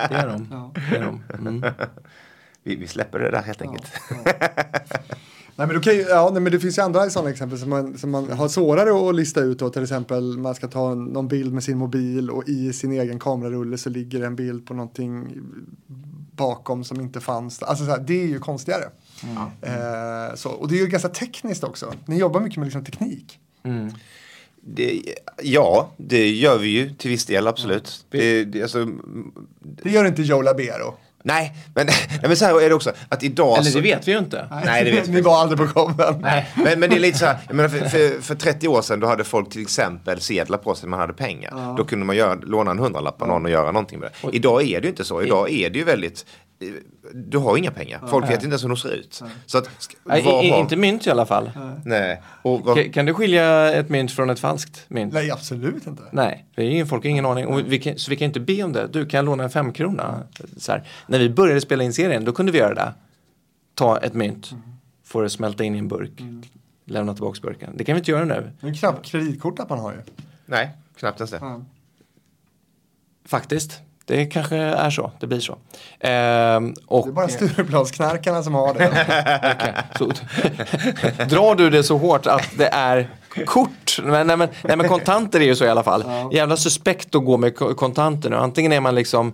det är de. (laughs) Det är de. Mm. (laughs) Vi, vi släpper det där helt enkelt. Nej, men, då kan ju, ja, nej, men det finns ju andra sådana exempel som man, som man har svårare att lista ut. Då, till exempel man ska ta en, någon bild med sin mobil och i sin egen kamerarulle så ligger en bild på någonting bakom som inte fanns. Alltså, så här, det är ju konstigare. Eh, så, och det är ju ganska tekniskt också. Ni jobbar mycket med liksom, teknik. Det, ja, det gör vi ju till viss del, absolut. Det, det, alltså, Det gör inte Joe Labero. Nej, men, (laughs) nej, men så här är det också. Att idag Eller så, det vet vi ju inte. Nej, det vet (laughs) vi Ni var aldrig på showen. Men, men det är lite så här, jag menar, för, för, för 30 år sedan då hade folk till exempel sedlar på sig när man hade pengar. Då kunde man göra, låna en hundralapp av någon och göra någonting med det. Idag är det ju inte så. Idag är det ju väldigt, du har inga pengar. Folk vet inte ens hur de ser ut. Så att, Nej, i, har- inte mynt i alla fall. Nej. Och vad, Kan, kan du skilja ett mynt från ett falskt mynt? Nej, absolut inte. Nej, det är ingen, folk har ingen aning. Och vi kan, så vi kan inte be om det. Du, kan jag låna en femkrona? Så här. När vi började spela in serien, då kunde vi göra det. Ta ett mynt, få det smälta in i en burk, lämna tillbaka burken. Det kan vi inte göra nu. Det är knappt kreditkort att man har ju. nej, knappt ens det. Faktiskt. Det kanske är så, det blir så. Ehm, och, Det är bara Stureplansknarkarna som har det. (laughs) så, (laughs) drar du det så hårt att det är kort? Men, nej, men, nej men kontanter är ju så i alla fall. Jävla suspekt att gå med ko- kontanter nu. Antingen är man liksom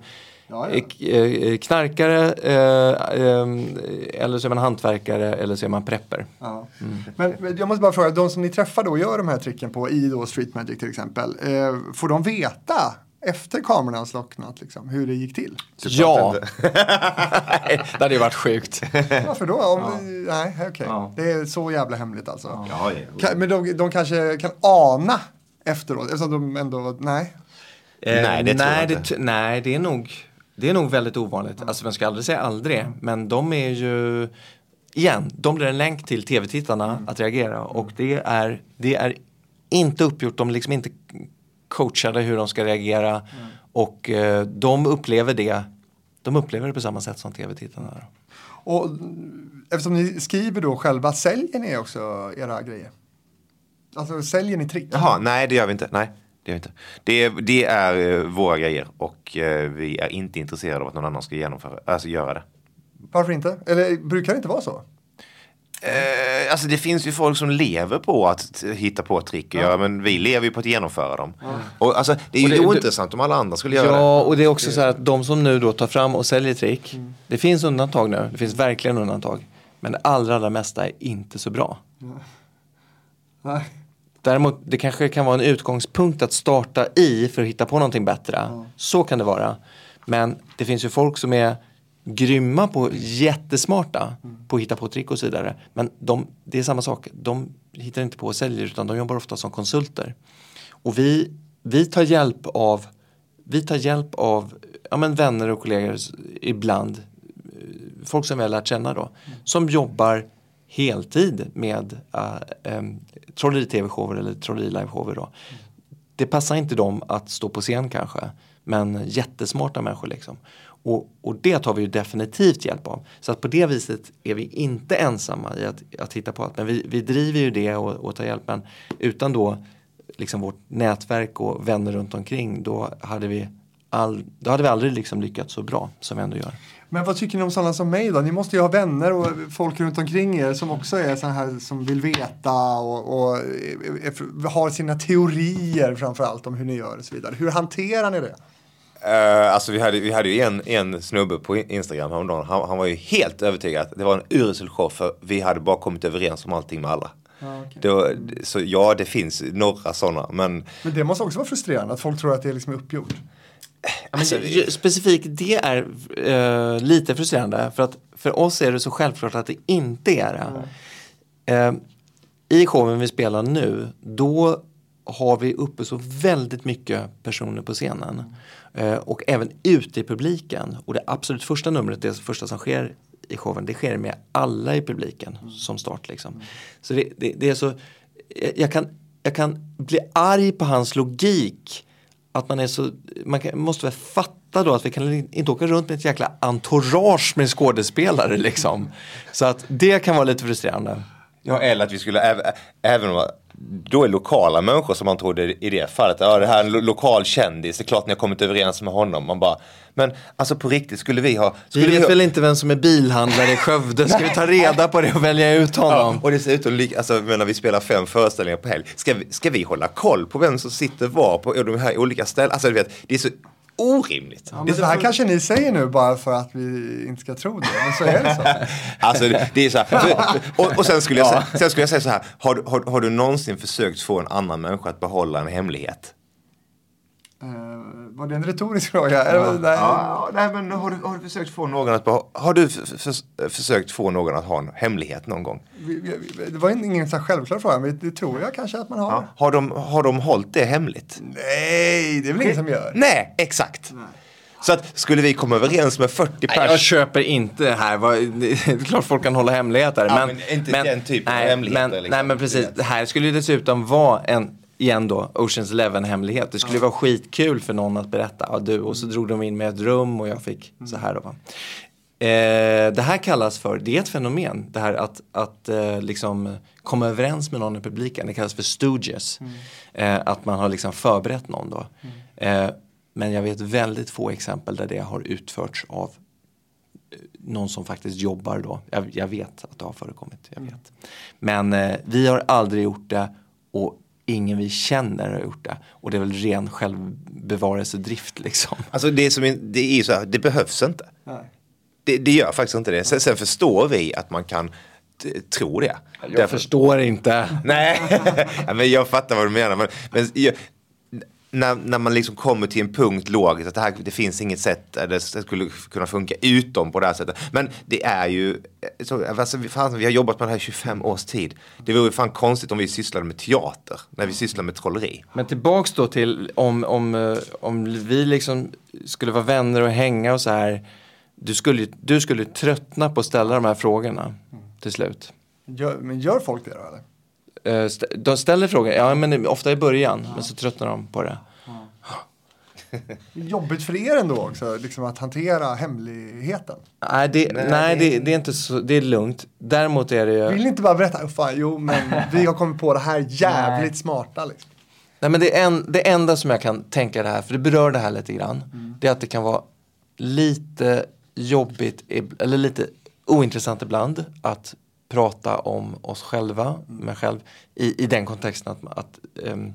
Ja, ja. knarkare eh, eh, eller så är man hantverkare eller så är man prepper. Ja. Men, men jag måste bara fråga, de som ni träffar då och gör de här tricken på i då Street Magic till exempel, eh, får de veta efter kamerorna slocknat, liksom, hur det gick till? Ja, (laughs) Nej, det hade ju varit sjukt. Varför då? Om, Nej, okej. Ja. Det är så jävla hemligt alltså. Ja, ja. Kan, men de, de kanske kan ana efteråt, eftersom de ändå, nej. Nej, det tror nej, jag det, inte. nej, det är nog, det är nog väldigt ovanligt. Alltså man ska aldrig säga aldrig, men de är ju, igen, de blir en länk till tv-tittarna att reagera och det är, det är inte uppgjort, de är liksom inte coachade hur de ska reagera och eh, de upplever det, de upplever det på samma sätt som tv-tittarna. Och mm, eftersom ni skriver då själva, säljer ni också era grejer? Alltså säljer ni trick? Jaha, nej det gör vi inte. Nej, det gör vi inte. Det, är- det är eh, våra grejer och eh, vi är inte intresserade av att någon annan ska genomföra, alltså göra det. Varför inte? Eller brukar det inte vara så? Eh, alltså det finns ju folk som lever på att hitta på trick och göra, men vi lever ju på att genomföra dem. Och alltså det är ju det- ointressant om alla andra skulle göra det. Ja, och det är också så här att de som nu då tar fram och säljer trick, det finns undantag nu, det finns verkligen undantag. Men det allra, allra mesta är inte så bra. (laughs) Nej. Däremot, det kanske kan vara en utgångspunkt att starta i för att hitta på någonting bättre. Så kan det vara. Men det finns ju folk som är grymma på, jättesmarta på att hitta på trick och så vidare. Men de, det är samma sak, de hittar inte på och säljer utan de jobbar ofta som konsulter. Och vi, vi tar hjälp av vi tar hjälp av ja, men vänner och kollegor ibland, eh, folk som vi har lärt känna då, som jobbar heltid med eh, uh, um, trolleri-tv-shower eller trolleri-live-shower Mm. Det passar inte dem att stå på scen kanske, men jättesmarta människor liksom. Och, och det tar vi ju definitivt hjälp av. Så att på det viset är vi inte ensamma i att, att hitta på allt. Men vi, vi driver ju det och, och tar hjälp. Men utan då liksom vårt nätverk och vänner runt omkring då hade vi, all, då hade vi aldrig liksom lyckats så bra som vi ändå gör. Men vad tycker ni om sådana som mig då? Ni måste ju ha vänner och folk runt omkring er som också är sådana här som vill veta och, och är- är- har sina teorier framförallt om hur ni gör och så vidare. Hur hanterar ni det? Eh, alltså vi hade, vi hade ju en, en snubbe på Instagram häromdagen. Han, han var ju helt övertygad att det var en urusel show för vi hade bara kommit överens om allting med alla. Då, så ja, det finns några sådana. Men Men det måste också vara frustrerande att folk tror att det liksom är uppgjort. alltså, ju- specifikt det är eh, lite frustrerande för att för oss är det så självklart att det inte är det. Eh, I showen vi spelar nu, då har vi uppe så väldigt mycket personer på scenen. Eh, Eh, och även ute i publiken. Och det absolut första numret, det första som sker i showen, det sker med alla i publiken som start. Liksom. Så det, det, det är så, jag- jag kan, jag kan bli arg på hans logik. Att man är så, man kan, måste väl fatta då att vi kan inte åka runt med ett jäkla entourage med skådespelare liksom. Så att det kan vara lite frustrerande. Ja, eller att vi skulle, även, även om då är lokala människor som man trodde i det fallet, ja det här är en lo- lokal kändis, det är klart ni har kommit överens med honom. Man bara, men alltså på riktigt skulle vi ha... Vi Skulle vet ha, väl inte vem som är bilhandlare i Skövde, ska vi ta reda på det och välja ut honom? Ja, och dessutom, alltså, menar, vi spelar fem föreställningar på helg. Ska vi, ska vi hålla koll på vem som sitter var på de här olika ställena? Alltså, du vet, det är så orimligt. Ja, det så det här kanske ni säger nu bara för att vi inte ska tro det. Men så är det så. (laughs) Alltså det, är så här, (laughs) och, och sen skulle, jag säga, sen skulle jag säga så här, har, du- har, har du någonsin försökt få en annan människa att behålla en hemlighet? Eh, var det en retorisk fråga? Eller, nej. Ja, nej, men har du, har du försökt få någon att har du försökt få någon att ha en hemlighet någon gång? Vi- vi- Det var ingen så självklar fråga, men det tror jag kanske att man har. Ja. Har, de, har de hållit det hemligt? Nej, det är väl ingen som gör. Nej, exakt. Så att skulle vi komma överens med 40 Nej, jag pers köper inte det här. (laughs) Det är klart folk kan hålla hemligheter. Ja, men, men inte den typen av nej, hemligheter, Men, liksom. nej men precis, det här skulle ju dessutom vara en, igen då, Oceans Eleven hemlighet. Det skulle ju vara skitkul för någon att berätta. Ja, du, och så drog de in med ett rum och jag fick så här då. Va? Eh, det här kallas för, det är ett fenomen, det här att, att eh, liksom komma överens med någon i publiken. Det kallas för stooges. Eh, att man har liksom förberett någon då. Eh, men jag vet väldigt få exempel där det har utförts av någon som faktiskt jobbar då. Jag, jag vet att det har förekommit. Jag vet. Men eh, vi har aldrig gjort det och ingen vi känner har gjort det. Och det är väl ren självbevarelsedrift liksom. Alltså det, som är, det är ju så här, det behövs inte. Nej. Det, det gör faktiskt inte det. Sen, sen förstår vi att man kan tro det. Jag förstår inte. Nej, (laughs) men jag fattar vad du menar. Men, men jag, när, när man liksom kommer till en punkt logiskt att det, här, det finns inget sätt där det skulle kunna funka utom på det här sättet. Men det är ju, så, alltså, vi, fan, vi har jobbat med det här i 25 års tid. Det vore fan konstigt om vi sysslade med teater när vi sysslar med trolleri. Men tillbaks då till om, om, eh, om vi liksom skulle vara vänner och hänga och så här. Du skulle, du skulle tröttna på att ställa de här frågorna till slut. Gör, men gör folk det då eller? Eh, De ställer frågor, ja men ofta i början, men så tröttnar de på det. (laughs) Jobbigt för er ändå också, liksom att hantera hemligheten. Nej, det, nej, det, det är inte så, det är lugnt. Däremot är det ju... Vill ni inte bara berätta? Fan, jo, men (laughs) vi har kommit på det här jävligt smarta. Liksom. Nej men det, är en, det enda som jag kan tänka det här, för det berör det här lite grann. Det är att det kan vara lite jobbigt, eller lite ointressant ibland att prata om oss själva, mig själv, i, i den kontexten att, att ehm,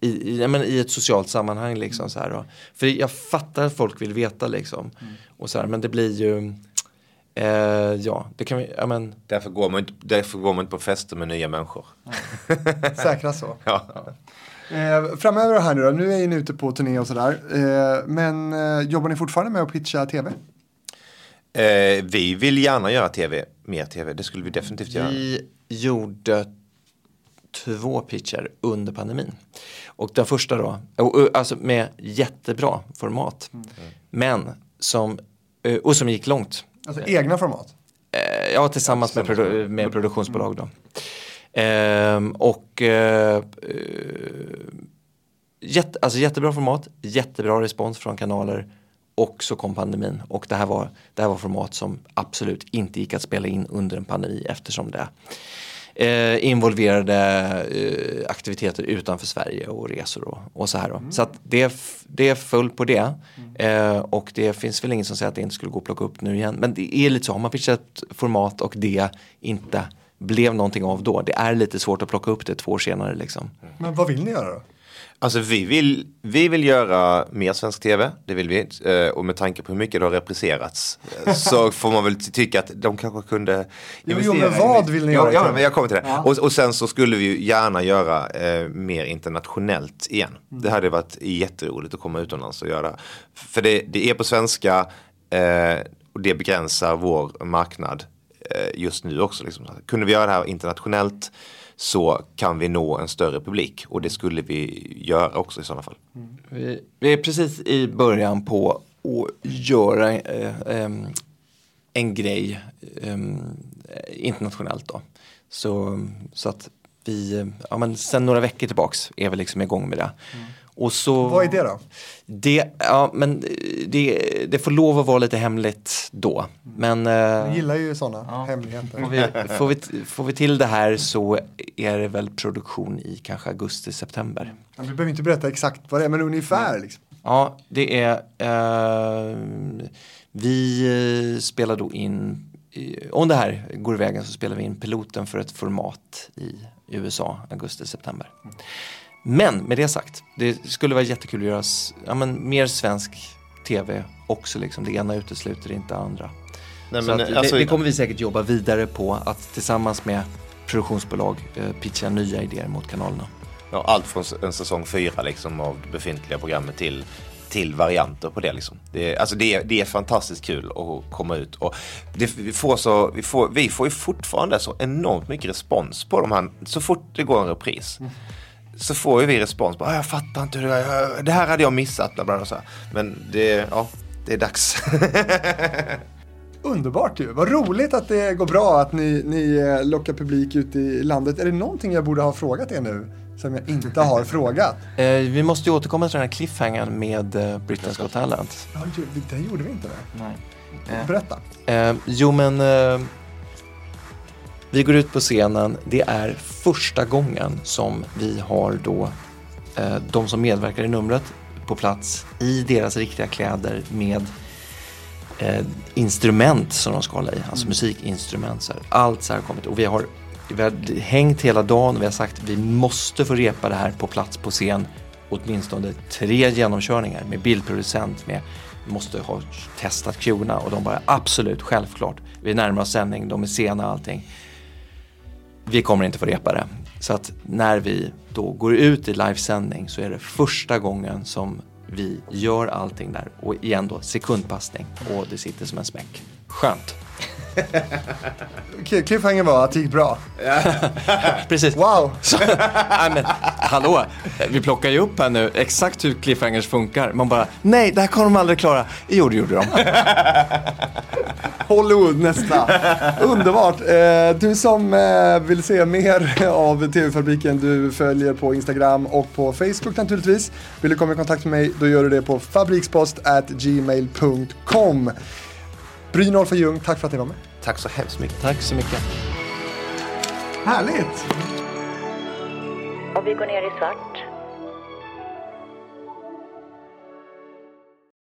i, i, menar, i ett socialt sammanhang liksom så här då. För jag fattar att folk vill veta liksom. Och så här, men det blir ju, eh, ja, det kan vi, ja men, Därför går man inte, därför går man inte på fester med nya människor. Säkra så. (laughs) Ja. Eh, framöver här nu då, nu är ni ute på turné och sådär. Eh, men eh, jobbar ni fortfarande med att pitcha tv? Eh, vi vill gärna göra tv, mer tv, det skulle vi definitivt göra. Vi gjorde två pitcher under pandemin. Och den första då, och, och, alltså med jättebra format. Men som, eh, och som gick långt. Alltså egna format? Eh, Ja, tillsammans med, produ- med produktionsbolag då. Ehm, och eh, eh, jätte, alltså jättebra format, jättebra respons från kanaler och så kom pandemin och det här var, det här var format som absolut inte gick att spela in under en pandemi eftersom det eh, involverade eh, aktiviteter utanför Sverige och resor och, och så här då. Så att det, det föll på det eh, och det finns väl ingen som säger att det inte skulle gå att plocka upp nu igen. Men det är lite så, har man pitchat ett format och det inte blev någonting av då. Det är lite svårt att plocka upp det två år senare liksom. Men vad vill ni göra då? Alltså vi vill, vi vill göra mer svensk tv, det vill vi. Eh, Och med tanke på hur mycket det har replicerats eh, (laughs) så får man väl ty- tycka att de kanske kunde Jo, investera jo, men i- vad vill ni ja, göra Ja, men jag kommer till det. Ja. Och, och sen så skulle vi ju gärna göra eh, mer internationellt igen. Det hade varit jätteroligt att komma utomlands och göra. För det, det är på svenska eh, och det begränsar vår marknad eh, just nu också. Liksom. Kunde vi göra det här internationellt så kan vi nå en större publik och det skulle vi göra också i sådana fall. Vi, vi är precis i början på att göra eh, em, en grej em, internationellt då. Så, så att vi, eh, ja men sen några veckor tillbaks är vi liksom igång med det. Och så, Vad är det då? Det, ja, men det, det får lov att vara lite hemligt då. Men eh, Jag gillar ju sådana hemligheter. får, vi, får, vi, får vi till det här så är det väl produktion i kanske augusti, september. Ja, Vi behöver inte berätta exakt vad det är, men ungefär liksom. Ja, det är... Eh, vi eh, spelar då in, i- om det här går i vägen så spelar vi in piloten för ett format i USA, augusti-september. Men med det sagt, det skulle vara jättekul att göra ja, men, mer svensk tv också. Liksom. Det ena utesluter inte det andra. Nej, men, att alltså- det, det kommer vi säkert jobba vidare på, att tillsammans med produktionsbolag eh, pitcha nya idéer mot kanalerna. Ja, allt från en säsong fyra liksom, av det befintliga programmet till, till varianter på det. Liksom. Det, är- alltså, det, det är fantastiskt kul att komma ut. Och det, vi, får så, vi, får, vi får ju fortfarande så enormt mycket respons på de här. Så fort det går en repris så får ju vi respons. Bara, "Ah, jag fattar inte hur det, det här hade jag missat. Bla bla, och så här. Men det, ja, det är dags. (laughs) Underbart ju. Vad roligt att det går bra att ni, ni eh, lockar publik ute i landet. Är det någonting jag borde ha frågat er nu som jag inte har (laughs) frågat? Eh, vi måste ju återkomma till den här cliffhangern med eh, Britain's Got Talent. Ja, det gjorde vi inte det. Nej. Berätta. Eh, jo men eh, vi går ut på scenen. Det är första gången som vi har då eh, de som medverkar i numret på plats i deras riktiga kläder med eh, instrument som de ska hålla i, alltså musikinstrument. Så här. Allt så här har kommit och vi har, vi har hängt hela dagen och vi har sagt att vi måste få repa det här på plats på scen åtminstone tre genomkörningar med bildproducent, med måste ha testat cuerna och de bara absolut, självklart. Vi närmar oss sändning, de är sena och allting. Vi kommer inte få repa det. Så att när vi då går ut i livesändning så är det första gången som vi gör allting där. Och igen då sekundpassning och det sitter som en smäck. Skönt. Cliffhanger var att det gick bra. (laughs) Precis. Wow! Så, nej men, hallå, vi plockar ju upp här nu exakt hur cliffhangers funkar. Man bara, nej, det här kommer de aldrig klara. Jo, det gjorde de. (laughs) Hollywood nästa. Underbart. Eh, du som eh, vill se mer av TV-fabriken, du följer på Instagram och på Facebook naturligtvis. Vill du komma i kontakt med mig, då gör du det på fabrikspost@gmail.com. Brynolf och Ljung, tack för att ni var med. Tack så hemskt mycket. Tack så mycket. Härligt! Och vi går ner i svart.